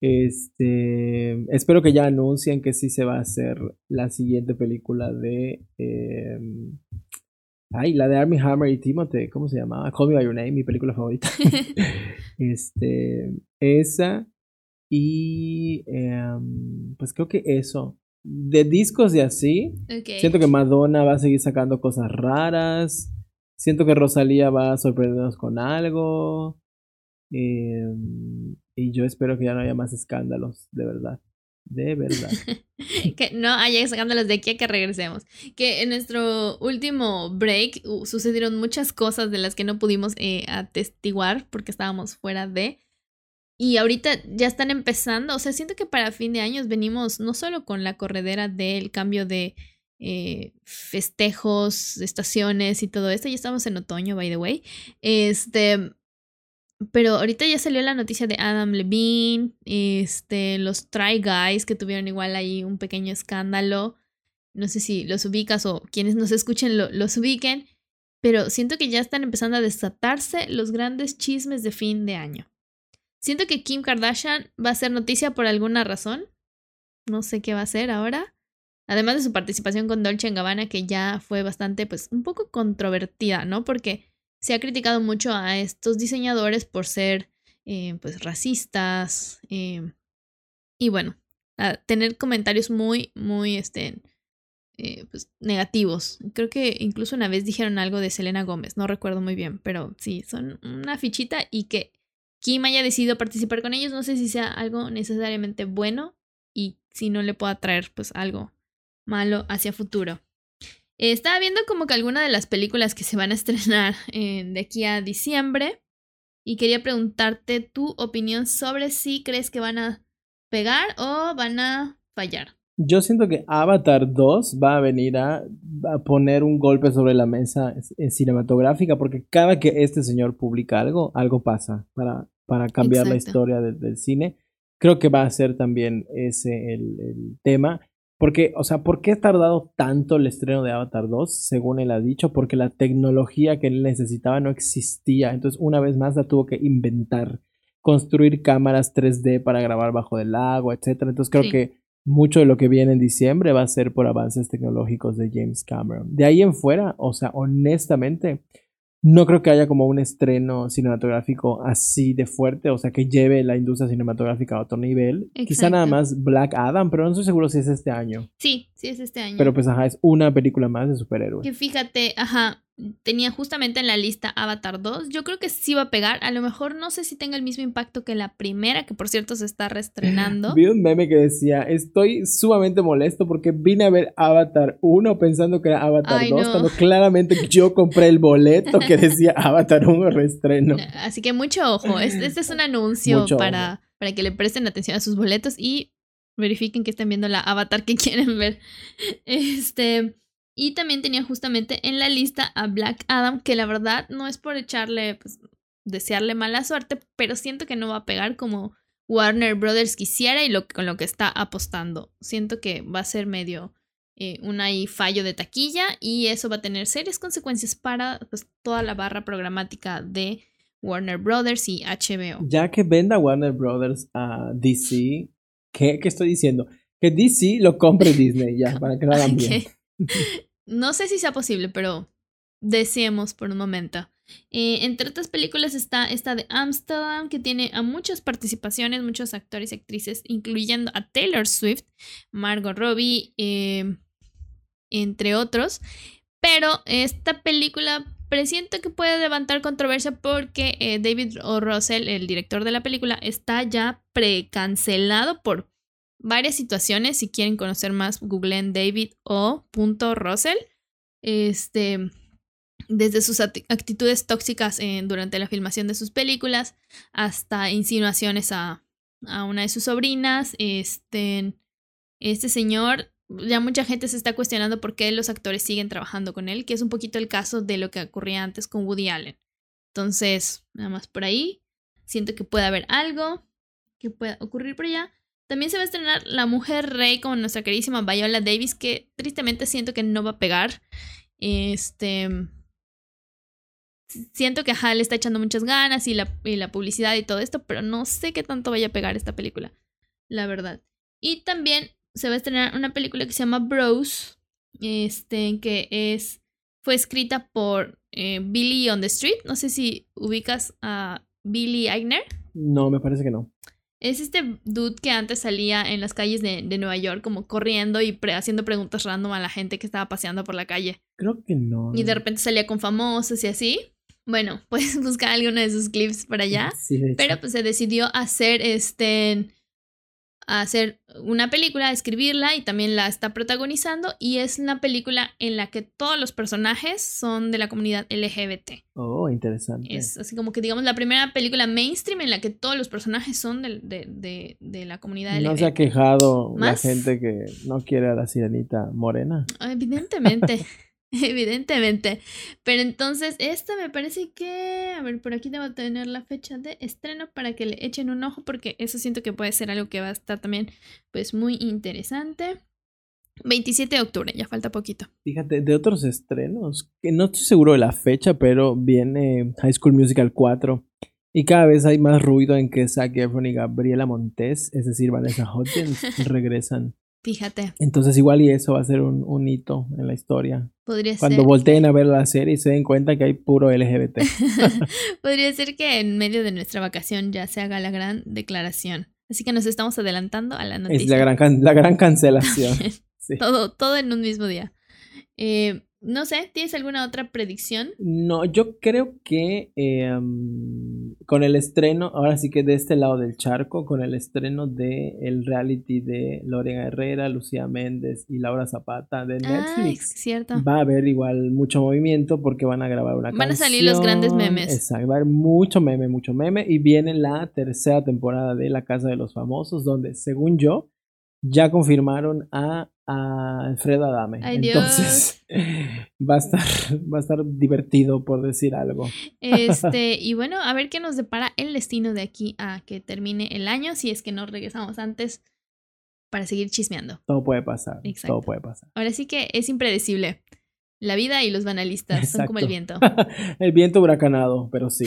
Este, espero que ya anuncien que sí se va a hacer la siguiente película de em, Ay, la de Army Hammer y Timothy, ¿cómo se llamaba? Call Me By Your Name, mi película favorita. este, esa. Y em, pues creo que eso. de discos y así, siento que Madonna va a seguir sacando cosas raras. Siento que Rosalía va a sorprendernos con algo. Em, y yo espero que ya no haya más escándalos, de verdad. De verdad. que no haya escándalos de aquí a que regresemos. Que en nuestro último break uh, sucedieron muchas cosas de las que no pudimos eh, atestiguar porque estábamos fuera de. Y ahorita ya están empezando, o sea, siento que para fin de años venimos no solo con la corredera del cambio de eh, festejos, estaciones y todo esto, ya estamos en otoño, by the way. Este, pero ahorita ya salió la noticia de Adam Levine, este, los Try Guys que tuvieron igual ahí un pequeño escándalo. No sé si los ubicas o quienes nos escuchen los ubiquen, pero siento que ya están empezando a desatarse los grandes chismes de fin de año. Siento que Kim Kardashian va a ser noticia por alguna razón. No sé qué va a hacer ahora. Además de su participación con Dolce Gabbana, que ya fue bastante, pues, un poco controvertida, ¿no? Porque se ha criticado mucho a estos diseñadores por ser, eh, pues, racistas. Eh, y bueno, tener comentarios muy, muy, este, eh, pues, negativos. Creo que incluso una vez dijeron algo de Selena Gómez, no recuerdo muy bien, pero sí, son una fichita y que Kim haya decidido participar con ellos, no sé si sea algo necesariamente bueno y si no le pueda traer pues algo malo hacia futuro. Estaba viendo como que alguna de las películas que se van a estrenar eh, de aquí a diciembre y quería preguntarte tu opinión sobre si crees que van a pegar o van a fallar. Yo siento que Avatar 2 va a venir a, a, poner un golpe sobre la mesa en cinematográfica porque cada que este señor publica algo, algo pasa para, para cambiar la historia del cine. Creo que va a ser también ese el, el, tema. Porque, o sea, ¿por qué ha tardado tanto el estreno de Avatar 2? Según él ha dicho, porque la tecnología que él necesitaba no existía. Entonces, una vez más, la tuvo que inventar. Construir cámaras 3D para grabar bajo del agua, etc. Entonces, creo que mucho de lo que viene en diciembre va a ser por avances tecnológicos de James Cameron. De ahí en fuera, o sea, honestamente, no creo que haya como un estreno cinematográfico así de fuerte, o sea, que lleve la industria cinematográfica a otro nivel. Quizá nada más Black Adam, pero no estoy seguro si es este año. Sí, sí es este año. Pero pues, ajá, es una película más de superhéroes. Que fíjate, ajá, tenía justamente en la lista Avatar 2. Yo creo que sí va a pegar. A lo mejor no sé si tenga el mismo impacto que la primera, que por cierto se está reestrenando. Vi un meme que decía, estoy sumamente molesto porque vine a ver Avatar 1 pensando que era Avatar 2, cuando claramente yo compré el boleto que decía Avatar 1 reestreno. Así que mucho ojo. Este, es un anuncio para, para que le presten atención a sus boletos y verifiquen que estén viendo la Avatar que quieren ver. Este... Y también tenía justamente en la lista a Black Adam, que la verdad no es por echarle, pues, desearle mala suerte, pero siento que no va a pegar como Warner Brothers quisiera y lo, con lo que está apostando. Siento que va a ser medio eh, un ahí fallo de taquilla y eso va a tener serias consecuencias para pues, toda la barra programática de Warner Brothers y HBO. Ya que venda Warner Brothers a DC, ¿qué, qué estoy diciendo? Que DC lo compre Disney ya, para que lo hagan bien. No sé si sea posible, pero deseemos por un momento. Eh, entre otras películas está esta de Amsterdam, que tiene a muchas participaciones, muchos actores y actrices, incluyendo a Taylor Swift, Margot Robbie, eh, entre otros. Pero esta película presiento que puede levantar controversia porque eh, David o. Russell, el director de la película, está ya precancelado por varias situaciones. Si quieren conocer más, googleen David O. Russell. Este, desde sus actitudes tóxicas durante la filmación de sus películas hasta insinuaciones a, a una de sus sobrinas. Este, este señor, ya mucha gente se está cuestionando por qué los actores siguen trabajando con él, que es un poquito el caso de lo que ocurría antes con Woody Allen. Entonces, nada más por ahí. Siento que puede haber algo que pueda ocurrir por allá. También se va a estrenar La Mujer Rey con nuestra queridísima Viola Davis, que tristemente siento que no va a pegar. Este. Siento que Hal está echando muchas ganas y la, y la publicidad y todo esto, pero no sé qué tanto vaya a pegar esta película, la verdad. Y también se va a estrenar una película que se llama Bros, este, que es, fue escrita por eh, Billy on the Street. No sé si ubicas a Billy Eichner. No, me parece que no. Es este dude que antes salía en las calles de, Nueva York como corriendo y haciendo preguntas random a la gente que estaba paseando por la calle. Creo que no. Y de repente salía con famosos y así. Bueno, puedes buscar alguno de sus clips para allá. Sí, pero pues se decidió hacer este a hacer una película, a escribirla y también la está protagonizando y es una película en la que todos los personajes son de la comunidad LGBT. Oh, interesante. Es así como que digamos la primera película mainstream en la que todos los personajes son de, de, de, la comunidad LGBT. ¿No se ha quejado la gente que no quiere a la sirenita morena? Evidentemente. Evidentemente. Pero entonces, esta me parece que. A ver, por aquí debo tener la fecha de estreno para que le echen un ojo, porque eso siento que puede ser algo que va a estar también, pues, muy interesante. 27 de octubre, ya falta poquito. Fíjate, de otros estrenos, que no estoy seguro de la fecha, pero viene High School Musical 4. Y cada vez hay más ruido en que Zac Efron y Gabriela Montes, es decir, Vanessa Hudgens, regresan. Fíjate. Entonces igual y eso va a ser un, hito en la historia. Podría ser. Cuando volteen a ver la serie y se den cuenta que hay puro LGBT. Podría ser que en medio de nuestra vacación ya se haga la gran declaración. Así que nos estamos adelantando a la noticia. Es la gran, la gran cancelación. todo, todo en un mismo día. Eh, no sé, ¿tienes alguna otra predicción? No, yo creo que em, con el estreno, ahora sí que de este lado del charco, con el estreno de el reality de Lorena Herrera, Lucía Méndez y Laura Zapata de ah, Netflix, cierto. va a haber igual mucho movimiento porque van a grabar una Van a salir los grandes memes. Exacto, va a haber mucho meme, mucho meme y viene la tercera temporada de La Casa de los Famosos donde, según yo, ya confirmaron a, a Alfredo Adame. Entonces va a estar va a estar divertido por decir algo. Este, y bueno, a ver qué nos depara el destino de aquí a que termine el año si es que no regresamos antes para seguir chismeando. Todo puede pasar. Todo puede pasar. Ahora sí que es impredecible. La vida y los banalistas son como el viento. el viento huracanado, pero sí.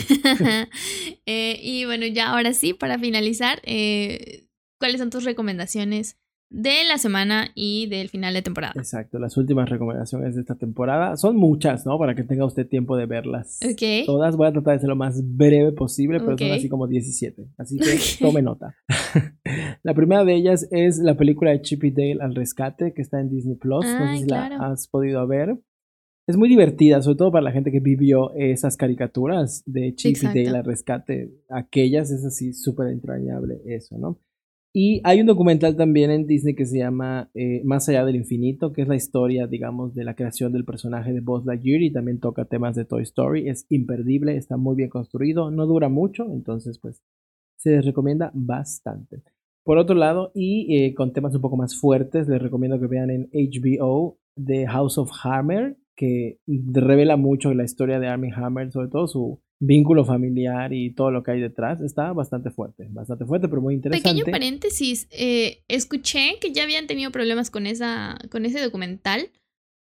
Eh, y bueno, ya ahora sí, para finalizar, eh, ¿cuáles son tus recomendaciones de la semana y del final de temporada. Exacto, las últimas recomendaciones de esta temporada son muchas, ¿no? Para que tenga usted tiempo de verlas. Ok. Todas voy a tratar de ser lo más breve posible, pero son así como 17. Así que tome nota. la primera de ellas es la película de Chip y Dale al rescate, que está en Disney Plus. no sé si la has podido ver. Es muy divertida, sobre todo para la gente que vivió esas caricaturas de Chip y Dale al rescate. Aquellas es así súper entrañable eso, ¿no? Y hay un documental también en Disney que se llama eh, Más allá del infinito, que es la historia, digamos, de la creación del personaje de Buzz Lightyear y también toca temas de Toy Story. Es imperdible, está muy bien construido, no dura mucho, entonces pues se les recomienda bastante. Por otro lado, y eh, con temas un poco más fuertes, les recomiendo que vean en HBO The House of Hammer, que revela mucho la historia de Armie Hammer, sobre todo su vínculo familiar y todo lo que hay detrás está bastante fuerte, bastante fuerte, pero muy interesante. Pequeño paréntesis, eh, escuché que ya habían tenido problemas con, esa, con ese documental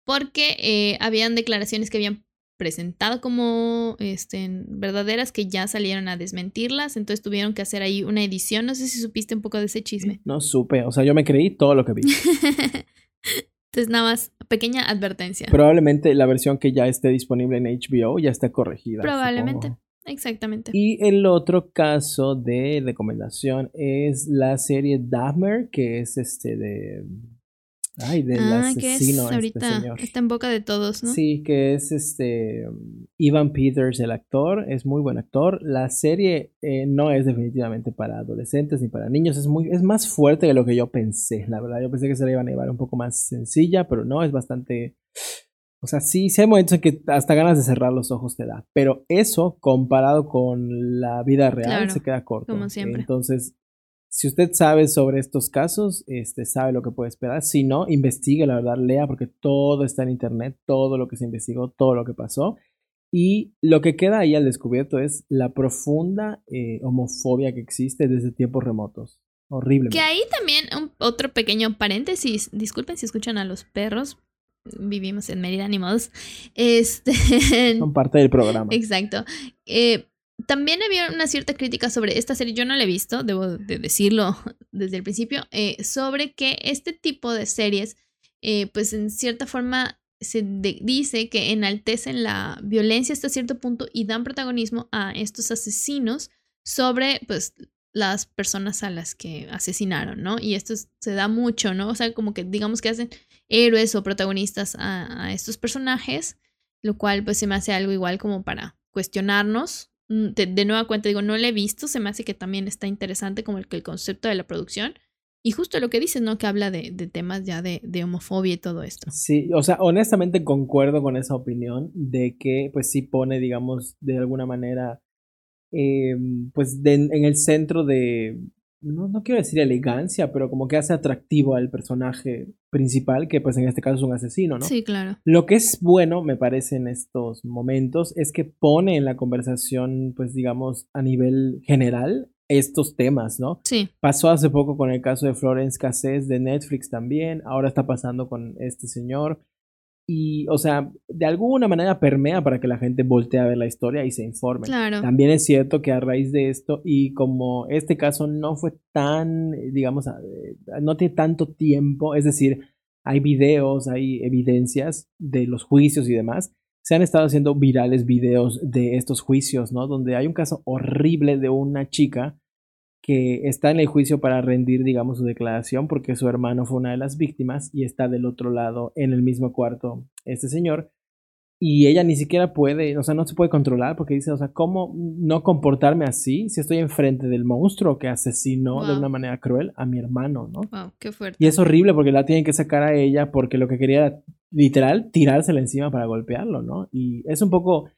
porque eh, habían declaraciones que habían presentado como este, verdaderas que ya salieron a desmentirlas, entonces tuvieron que hacer ahí una edición, no sé si supiste un poco de ese chisme. No supe, o sea, yo me creí todo lo que vi. Entonces, nada más, pequeña advertencia. Probablemente la versión que ya esté disponible en HBO ya esté corregida. Probablemente. Exactamente. Y el otro caso de recomendación es la serie Dahmer, que es este de Ay, del ah, asesino. Que este ahorita está en boca de todos, ¿no? Sí, que es este Ivan Peters, el actor, es muy buen actor. La serie eh, no es definitivamente para adolescentes ni para niños, es muy, es más fuerte de lo que yo pensé, la verdad. Yo pensé que se la iban a llevar un poco más sencilla, pero no, es bastante. O sea, sí, sí hay momentos en que hasta ganas de cerrar los ojos te da. Pero eso, comparado con la vida real, se queda corto. Como siempre. Entonces, si usted sabe sobre estos casos, este, sabe lo que puede esperar. Si no, investigue, la verdad, lea, porque todo está en internet, todo lo que se investigó, todo lo que pasó. Y lo que queda ahí al descubierto es la profunda eh, homofobia que existe desde tiempos remotos. Horrible. Que ahí también otro pequeño paréntesis. Disculpen si escuchan a los perros. Vivimos en Mérida, ni modos. Este... Son parte del programa. Exacto. Eh, también había una cierta crítica sobre esta serie, yo no la he visto, debo de decirlo desde el principio, eh, sobre que este tipo de series, eh, pues en cierta forma se dice que enaltecen la violencia hasta cierto punto y dan protagonismo a estos asesinos sobre pues las personas a las que asesinaron, ¿no? Y esto se da mucho, ¿no? O sea, como que digamos que hacen héroes o protagonistas a, estos personajes, lo cual pues se me hace algo igual como para cuestionarnos. Mm, de, nueva cuenta digo, no lo he visto, se me hace que también está interesante como el, el concepto de la producción. Y justo lo que dices, ¿no? Que habla de, temas ya de, homofobia y todo esto. Sí, o sea, honestamente concuerdo con esa opinión de que pues sí pone, digamos, de alguna manera eh, pues en el centro de, no, no quiero decir elegancia, pero como que hace atractivo al personaje principal, que pues en este caso es un asesino, ¿no? Sí, claro. Lo que es bueno, me parece, en estos momentos, es que pone en la conversación, pues digamos, a nivel general, estos temas, ¿no? Sí. Pasó hace poco con el caso de Florence Cassés de Netflix también, ahora está pasando con este señor. Y, o sea, de alguna manera permea para que la gente voltee a ver la historia y se informe. Claro. También es cierto que a raíz de esto, y como este caso no fue tan, digamos, no tiene tanto tiempo, es decir, hay videos, hay evidencias de los juicios y demás, se han estado haciendo virales videos de estos juicios, ¿no? Donde hay un caso horrible de una chica que está en el juicio para rendir, digamos, su declaración porque su hermano fue una de las víctimas y está del otro lado en el mismo cuarto este señor. Y ella ni siquiera puede, o sea, no se puede controlar porque dice, o sea, ¿cómo no comportarme así si estoy enfrente del monstruo que asesinó de una manera cruel a mi hermano, ¿no? Wow, qué fuerte. Y es horrible porque la tienen que sacar a ella porque lo que quería literal tirársela encima para golpearlo, ¿no? Y es un poco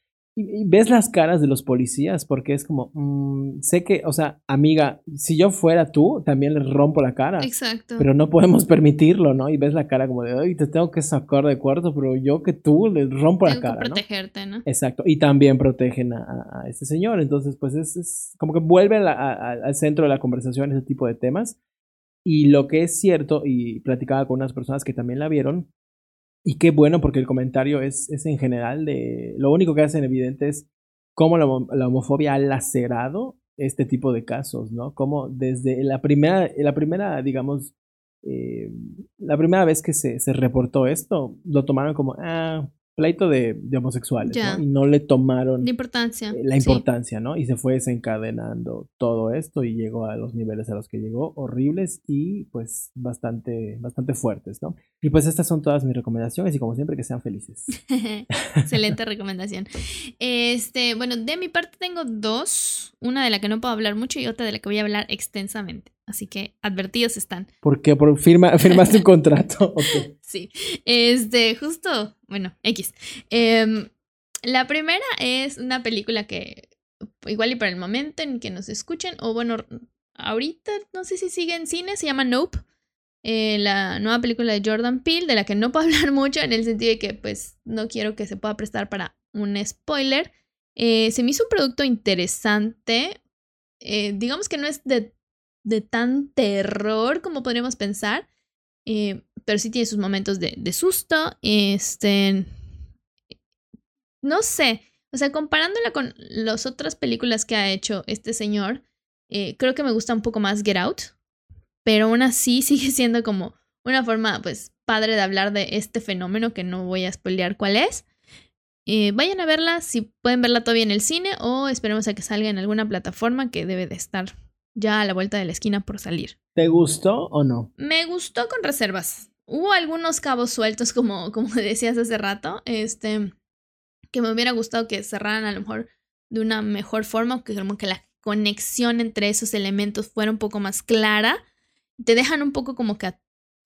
y, ves las caras de los policías porque es como, mm, sé que, o sea, amiga, si yo fuera tú, también le rompo la cara. Exacto. Pero no podemos permitirlo, ¿no? Y ves la cara como de, ay, te tengo que sacar de cuarto, pero yo que tú le rompo la cara. Que protegerte, ¿no? Exacto. Y también protegen a, este señor. Entonces, pues es, es como que vuelve al centro de la conversación ese tipo de temas. Y lo que es cierto, y platicaba con unas personas que también la vieron, y qué bueno porque el comentario es, es en general de... Lo único que hacen evidente es cómo la, homofobia ha lacerado este tipo de casos, ¿no? Como desde la primera, la primera digamos, eh, la primera vez que se, se, reportó esto, lo tomaron como, ah, pleito de, homosexuales, ¿no? Y no le tomaron la importancia. Eh, la importancia, ¿no? Y se fue desencadenando todo esto y llegó a los niveles a los que llegó, horribles y pues bastante, bastante fuertes, ¿no? Y pues estas son todas mis recomendaciones y como siempre que sean felices. Excelente recomendación. Este, bueno, de mi parte tengo dos, una de la que no puedo hablar mucho y otra de la que voy a hablar extensamente. Así que advertidos están. ¿Por qué? Por firma, firmaste un contrato. Sí. Este, justo, bueno, X. Em, la primera es una película que igual y para el momento en que nos escuchen, o bueno, ahorita no sé si sigue en cine, se llama Nope. Eh, la nueva película de Jordan Peele, de la que no puedo hablar mucho en el sentido de que pues no quiero que se pueda prestar para un spoiler. Eh, se me hizo un producto interesante. Eh, digamos que no es de de tan terror como podríamos pensar. Eh, pero sí tiene sus momentos de, de, susto. Este. No sé. O sea, comparándola con las otras películas que ha hecho este señor, eh, creo que me gusta un poco más Get Out. Pero aún así sigue siendo como una forma, pues, padre de hablar de este fenómeno que no voy a spoilear cuál es. Eh, vayan a verla si pueden verla todavía en el cine o esperemos a que salga en alguna plataforma que debe de estar ya a la vuelta de la esquina por salir. ¿Te gustó o no? Me gustó con reservas. Hubo algunos cabos sueltos, como, como decías hace rato, este, que me hubiera gustado que cerraran a lo mejor de una mejor forma, que como que la conexión entre esos elementos fuera un poco más clara. Te dejan un poco como que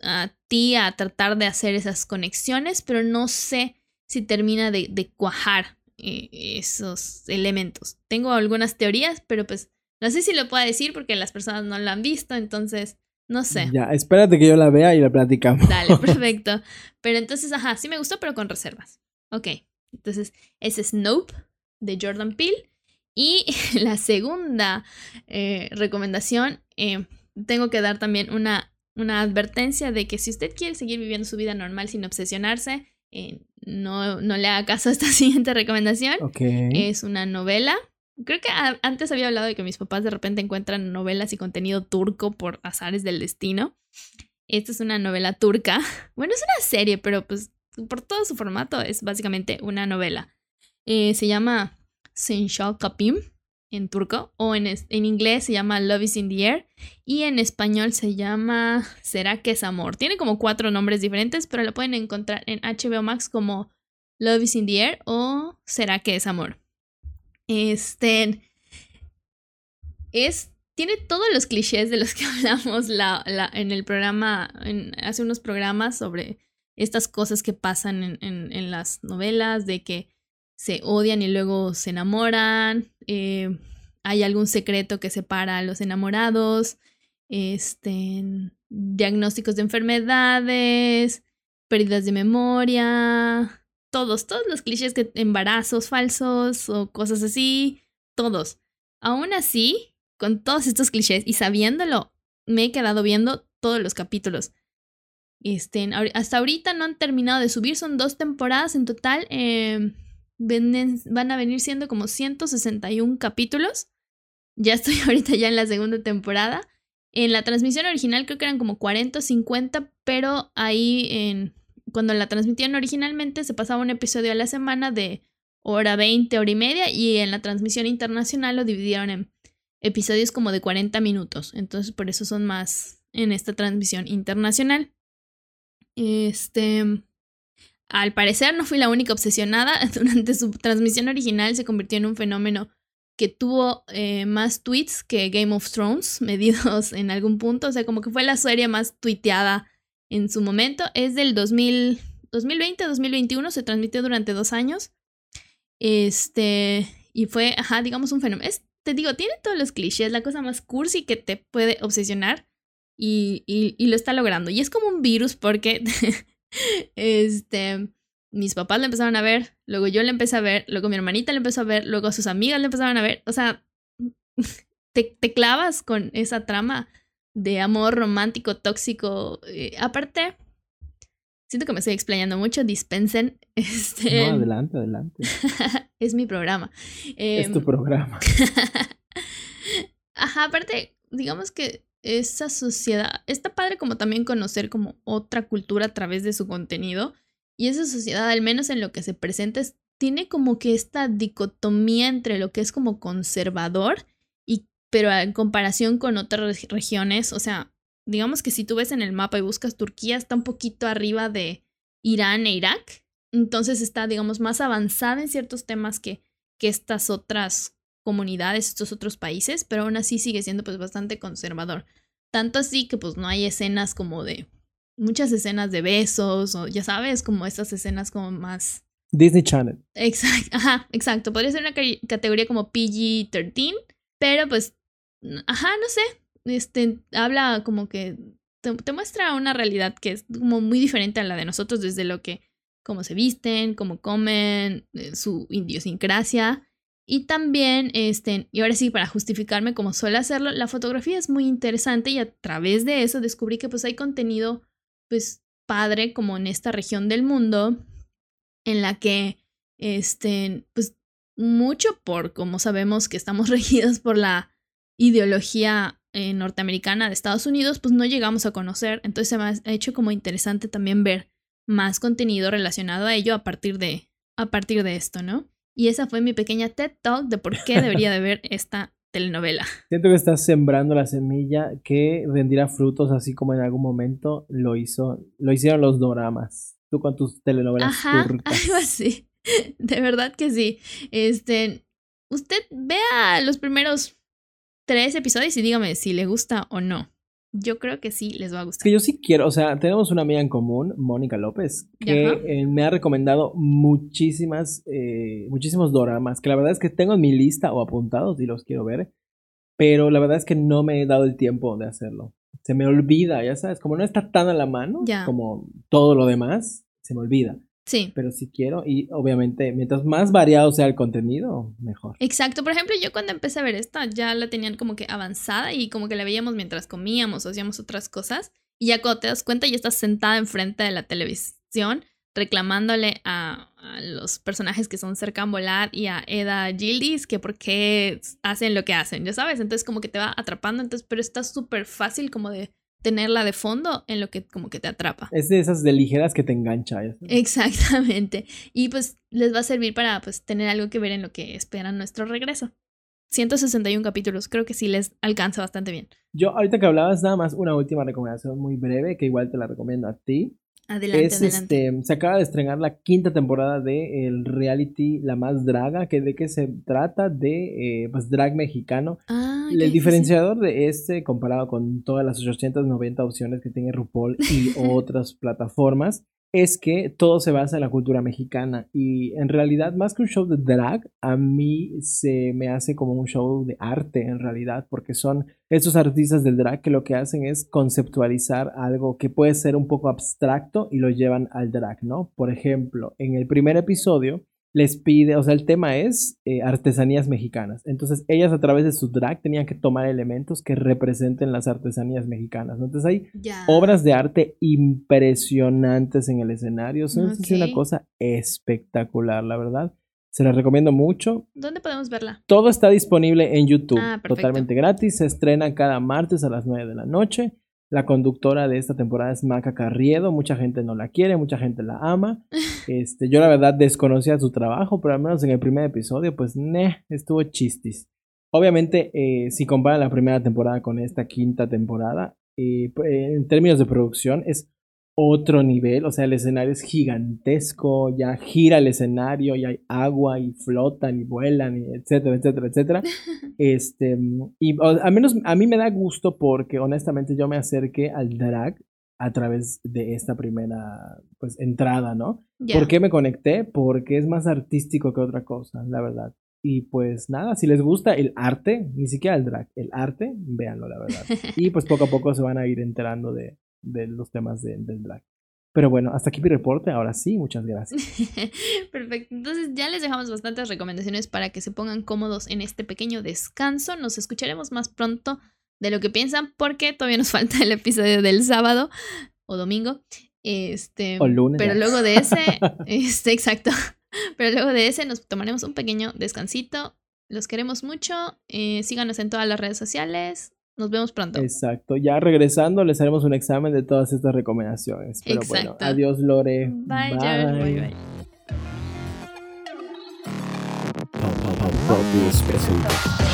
a, ti a tratar de hacer esas conexiones, pero no sé si termina de, de cuajar eh, esos elementos. Tengo algunas teorías, pero pues no sé si lo puedo decir porque las personas no lo han visto, entonces no sé. Ya, espérate que yo la vea y la platicamos. Dale, perfecto. Pero entonces, ajá, sí me gustó, pero con reservas. Ok, entonces es Snope de Jordan Peele. Y la segunda eh, recomendación, eh, tengo que dar también una, una advertencia de que si usted quiere seguir viviendo su vida normal sin obsesionarse, eh, no, no le haga caso a esta siguiente recomendación. Okay. Es una novela Creo que antes había hablado de que mis papás de repente encuentran novelas y contenido turco por azares del destino. Esta es una novela turca. Bueno, es una serie, pero pues por todo su formato es básicamente una novela. Eh, se llama Senshal Kapim. en turco, o en, en inglés se llama Love is in the Air, y en español se llama ¿Será que es amor? Tiene como cuatro nombres diferentes, pero lo pueden encontrar en HBO Max como Love is in the Air o ¿Será que es amor? Este es tiene todos los clichés de los que hablamos la, en el programa, en, hace unos programas sobre estas cosas que pasan en, en, las novelas, de que se odian y luego se enamoran, eh, hay algún secreto que separa a los enamorados, este, diagnósticos de enfermedades, pérdidas de memoria, todos, todos los clichés que embarazos falsos o cosas así, todos. Aún así, con todos estos clichés y sabiéndolo, me he quedado viendo todos los capítulos. Este, hasta ahorita no han terminado de subir, son dos temporadas en total. Eh, van a venir siendo como 161 capítulos. Ya estoy ahorita ya en la segunda temporada. En la transmisión original creo que eran como 40 o 50, pero ahí en, cuando la transmitieron originalmente se pasaba un episodio a la semana de hora 20, hora y media, y en la transmisión internacional lo dividieron en episodios como de 40 minutos. Entonces por eso son más en esta transmisión internacional. Este, al parecer no fui la única obsesionada. Durante su transmisión original se convirtió en un fenómeno que tuvo eh, más tweets que Game of Thrones, medidos en algún punto. O sea, como que fue la serie más tuiteada en su momento. Es del 2000, 2020-2021, se transmitió durante dos años. Este, y fue, ajá, digamos un fenómeno. te digo, tiene todos los clichés, la cosa más cursi que te puede obsesionar. Y, y, y lo está logrando. Y es como un virus porque este, mis papás le empezaron a ver, luego yo le empecé a ver, luego mi hermanita le empezó a ver, luego sus amigas le empezaron a ver. O sea, te, te clavas con esa trama de amor romántico, tóxico. Eh, aparte, siento que me estoy explayando mucho, dispensen. Este, no, adelante, adelante. es mi programa. es tu em, programa. Ajá, aparte, digamos que esa sociedad, está padre como también conocer como otra cultura a través de su contenido. Y esa sociedad, al menos en lo que se presenta, tiene como que esta dicotomía entre lo que es como conservador pero en comparación con otras regiones, o sea, digamos que si tú ves en el mapa y buscas Turquía, está un poquito arriba de Irán e Irak. Entonces está, digamos, más avanzada en ciertos temas que, que estas otras comunidades, estos otros países, pero aún así sigue siendo pues bastante conservador. Tanto así que pues no hay escenas como de muchas escenas de besos o ya sabes, como estas escenas como más Disney Channel. Exacto, ajá, exacto. Podría ser una categoría como PG-13, pero pues ajá, no sé. Este habla como que te, muestra una realidad que es como muy diferente a la de nosotros desde lo que cómo se visten, cómo comen, eh, su idiosincrasia y también, este, y ahora sí, para justificarme como suele hacerlo, la fotografía es muy interesante y a través de eso descubrí que pues hay contenido pues padre como en esta región del mundo en la que, este, pues mucho por como sabemos que estamos regidos por la ideología eh, norteamericana de Estados Unidos, pues no llegamos a conocer. Entonces se me ha hecho como interesante también ver más contenido relacionado a ello a partir de, a partir de esto, ¿no? Y esa fue mi pequeña TED Talk de por qué debería de ver esta telenovela. Siento que estás sembrando la semilla que rendirá frutos así como en algún momento lo hizo, lo hicieron los doramas. Tú con tus telenovelas Ajá, algo así. De verdad que sí. Este, usted vea los primeros tres episodios y dígame si le gusta o no. Yo creo que sí les va a gustar. Que yo sí quiero, o sea, tenemos una amiga en común, Mónica López, que eh, me ha recomendado muchísimas, eh, muchísimos doramas, que la verdad es que tengo en mi lista o apuntados y los quiero ver, pero la verdad es que no me he dado el tiempo de hacerlo. Se me olvida, ya sabes, como no está tan a la mano como todo lo demás, se me olvida. Sí. Pero si quiero, y obviamente, mientras más variado sea el contenido, mejor. Exacto. Por ejemplo, yo cuando empecé a ver esta, ya la tenían como que avanzada y como que la veíamos mientras comíamos o hacíamos otras cosas. Y ya cuando te das cuenta, ya estás sentada enfrente de la televisión reclamándole a, los personajes que son Serkan Bolat y a Eda Gildis que por qué hacen lo que hacen, ya sabes. Entonces como que te va atrapando, entonces, pero está súper fácil como de tenerla de fondo en lo que como que te atrapa. Es de esas de ligeras que te engancha. Exactamente. Y pues les va a servir para pues tener algo que ver en lo que esperan nuestro regreso. 161 capítulos. Creo que sí les alcanza bastante bien. Yo, ahorita que hablabas, nada más una última recomendación muy breve, que igual te la recomiendo a ti. Adelante, es, Este, se acaba de estrenar la quinta temporada de el reality La Más Draga, que de qué se trata de eh, pues drag mexicano. Ah, el diferenciador de este comparado con todas las 890 opciones que tiene RuPaul y otras plataformas es que todo se basa en la cultura mexicana y en realidad más que un show de drag, a mí se me hace como un show de arte en realidad, porque son estos artistas del drag que lo que hacen es conceptualizar algo que puede ser un poco abstracto y lo llevan al drag, ¿no? Por ejemplo, en el primer episodio les pide, o sea, el tema es eh, artesanías mexicanas. Entonces, ellas a través de su drag tenían que tomar elementos que representen las artesanías mexicanas. Entonces, hay obras de arte impresionantes en el escenario. es una cosa espectacular, la verdad. Se la recomiendo mucho. ¿Dónde podemos verla? Todo está disponible en YouTube, ah, totalmente gratis. Se estrena cada martes a las 9 de la noche. La conductora de esta temporada es Maca Carriedo. Mucha gente no la quiere, mucha gente la ama. Este, yo la verdad desconocía su trabajo, pero al menos en el primer episodio, pues, ne, estuvo chistis. Obviamente, eh, si comparan la primera temporada con esta quinta temporada, eh, en términos de producción, es otro nivel, o sea, el escenario es gigantesco, ya gira el escenario, y hay agua y flotan y vuelan, y etcétera, etcétera, etcétera. Este, y al menos a mí me da gusto porque honestamente yo me acerqué al drag a través de esta primera pues entrada, ¿no? ¿Por qué me conecté? Porque es más artístico que otra cosa, la verdad. Y pues nada, si les gusta el arte, ni siquiera el drag, el arte, véanlo, la verdad. Y pues poco a poco se van a ir enterando de, de los temas del drag. Pero bueno, hasta aquí mi reporte. Ahora sí, muchas gracias. Perfecto. Entonces ya les dejamos bastantes recomendaciones para que se pongan cómodos en este pequeño descanso. Nos escucharemos más pronto de lo que piensan porque todavía nos falta el episodio del sábado o domingo. Este, o lunes. Pero luego de ese, este, exacto. Pero luego de ese nos tomaremos un pequeño descansito. Los queremos mucho. Eh, síganos en todas las redes sociales. Nos vemos pronto. Exacto. Ya regresando, les haremos un examen de todas estas recomendaciones. Pero bueno, adiós, Lore. Bye, bye. bye, bye.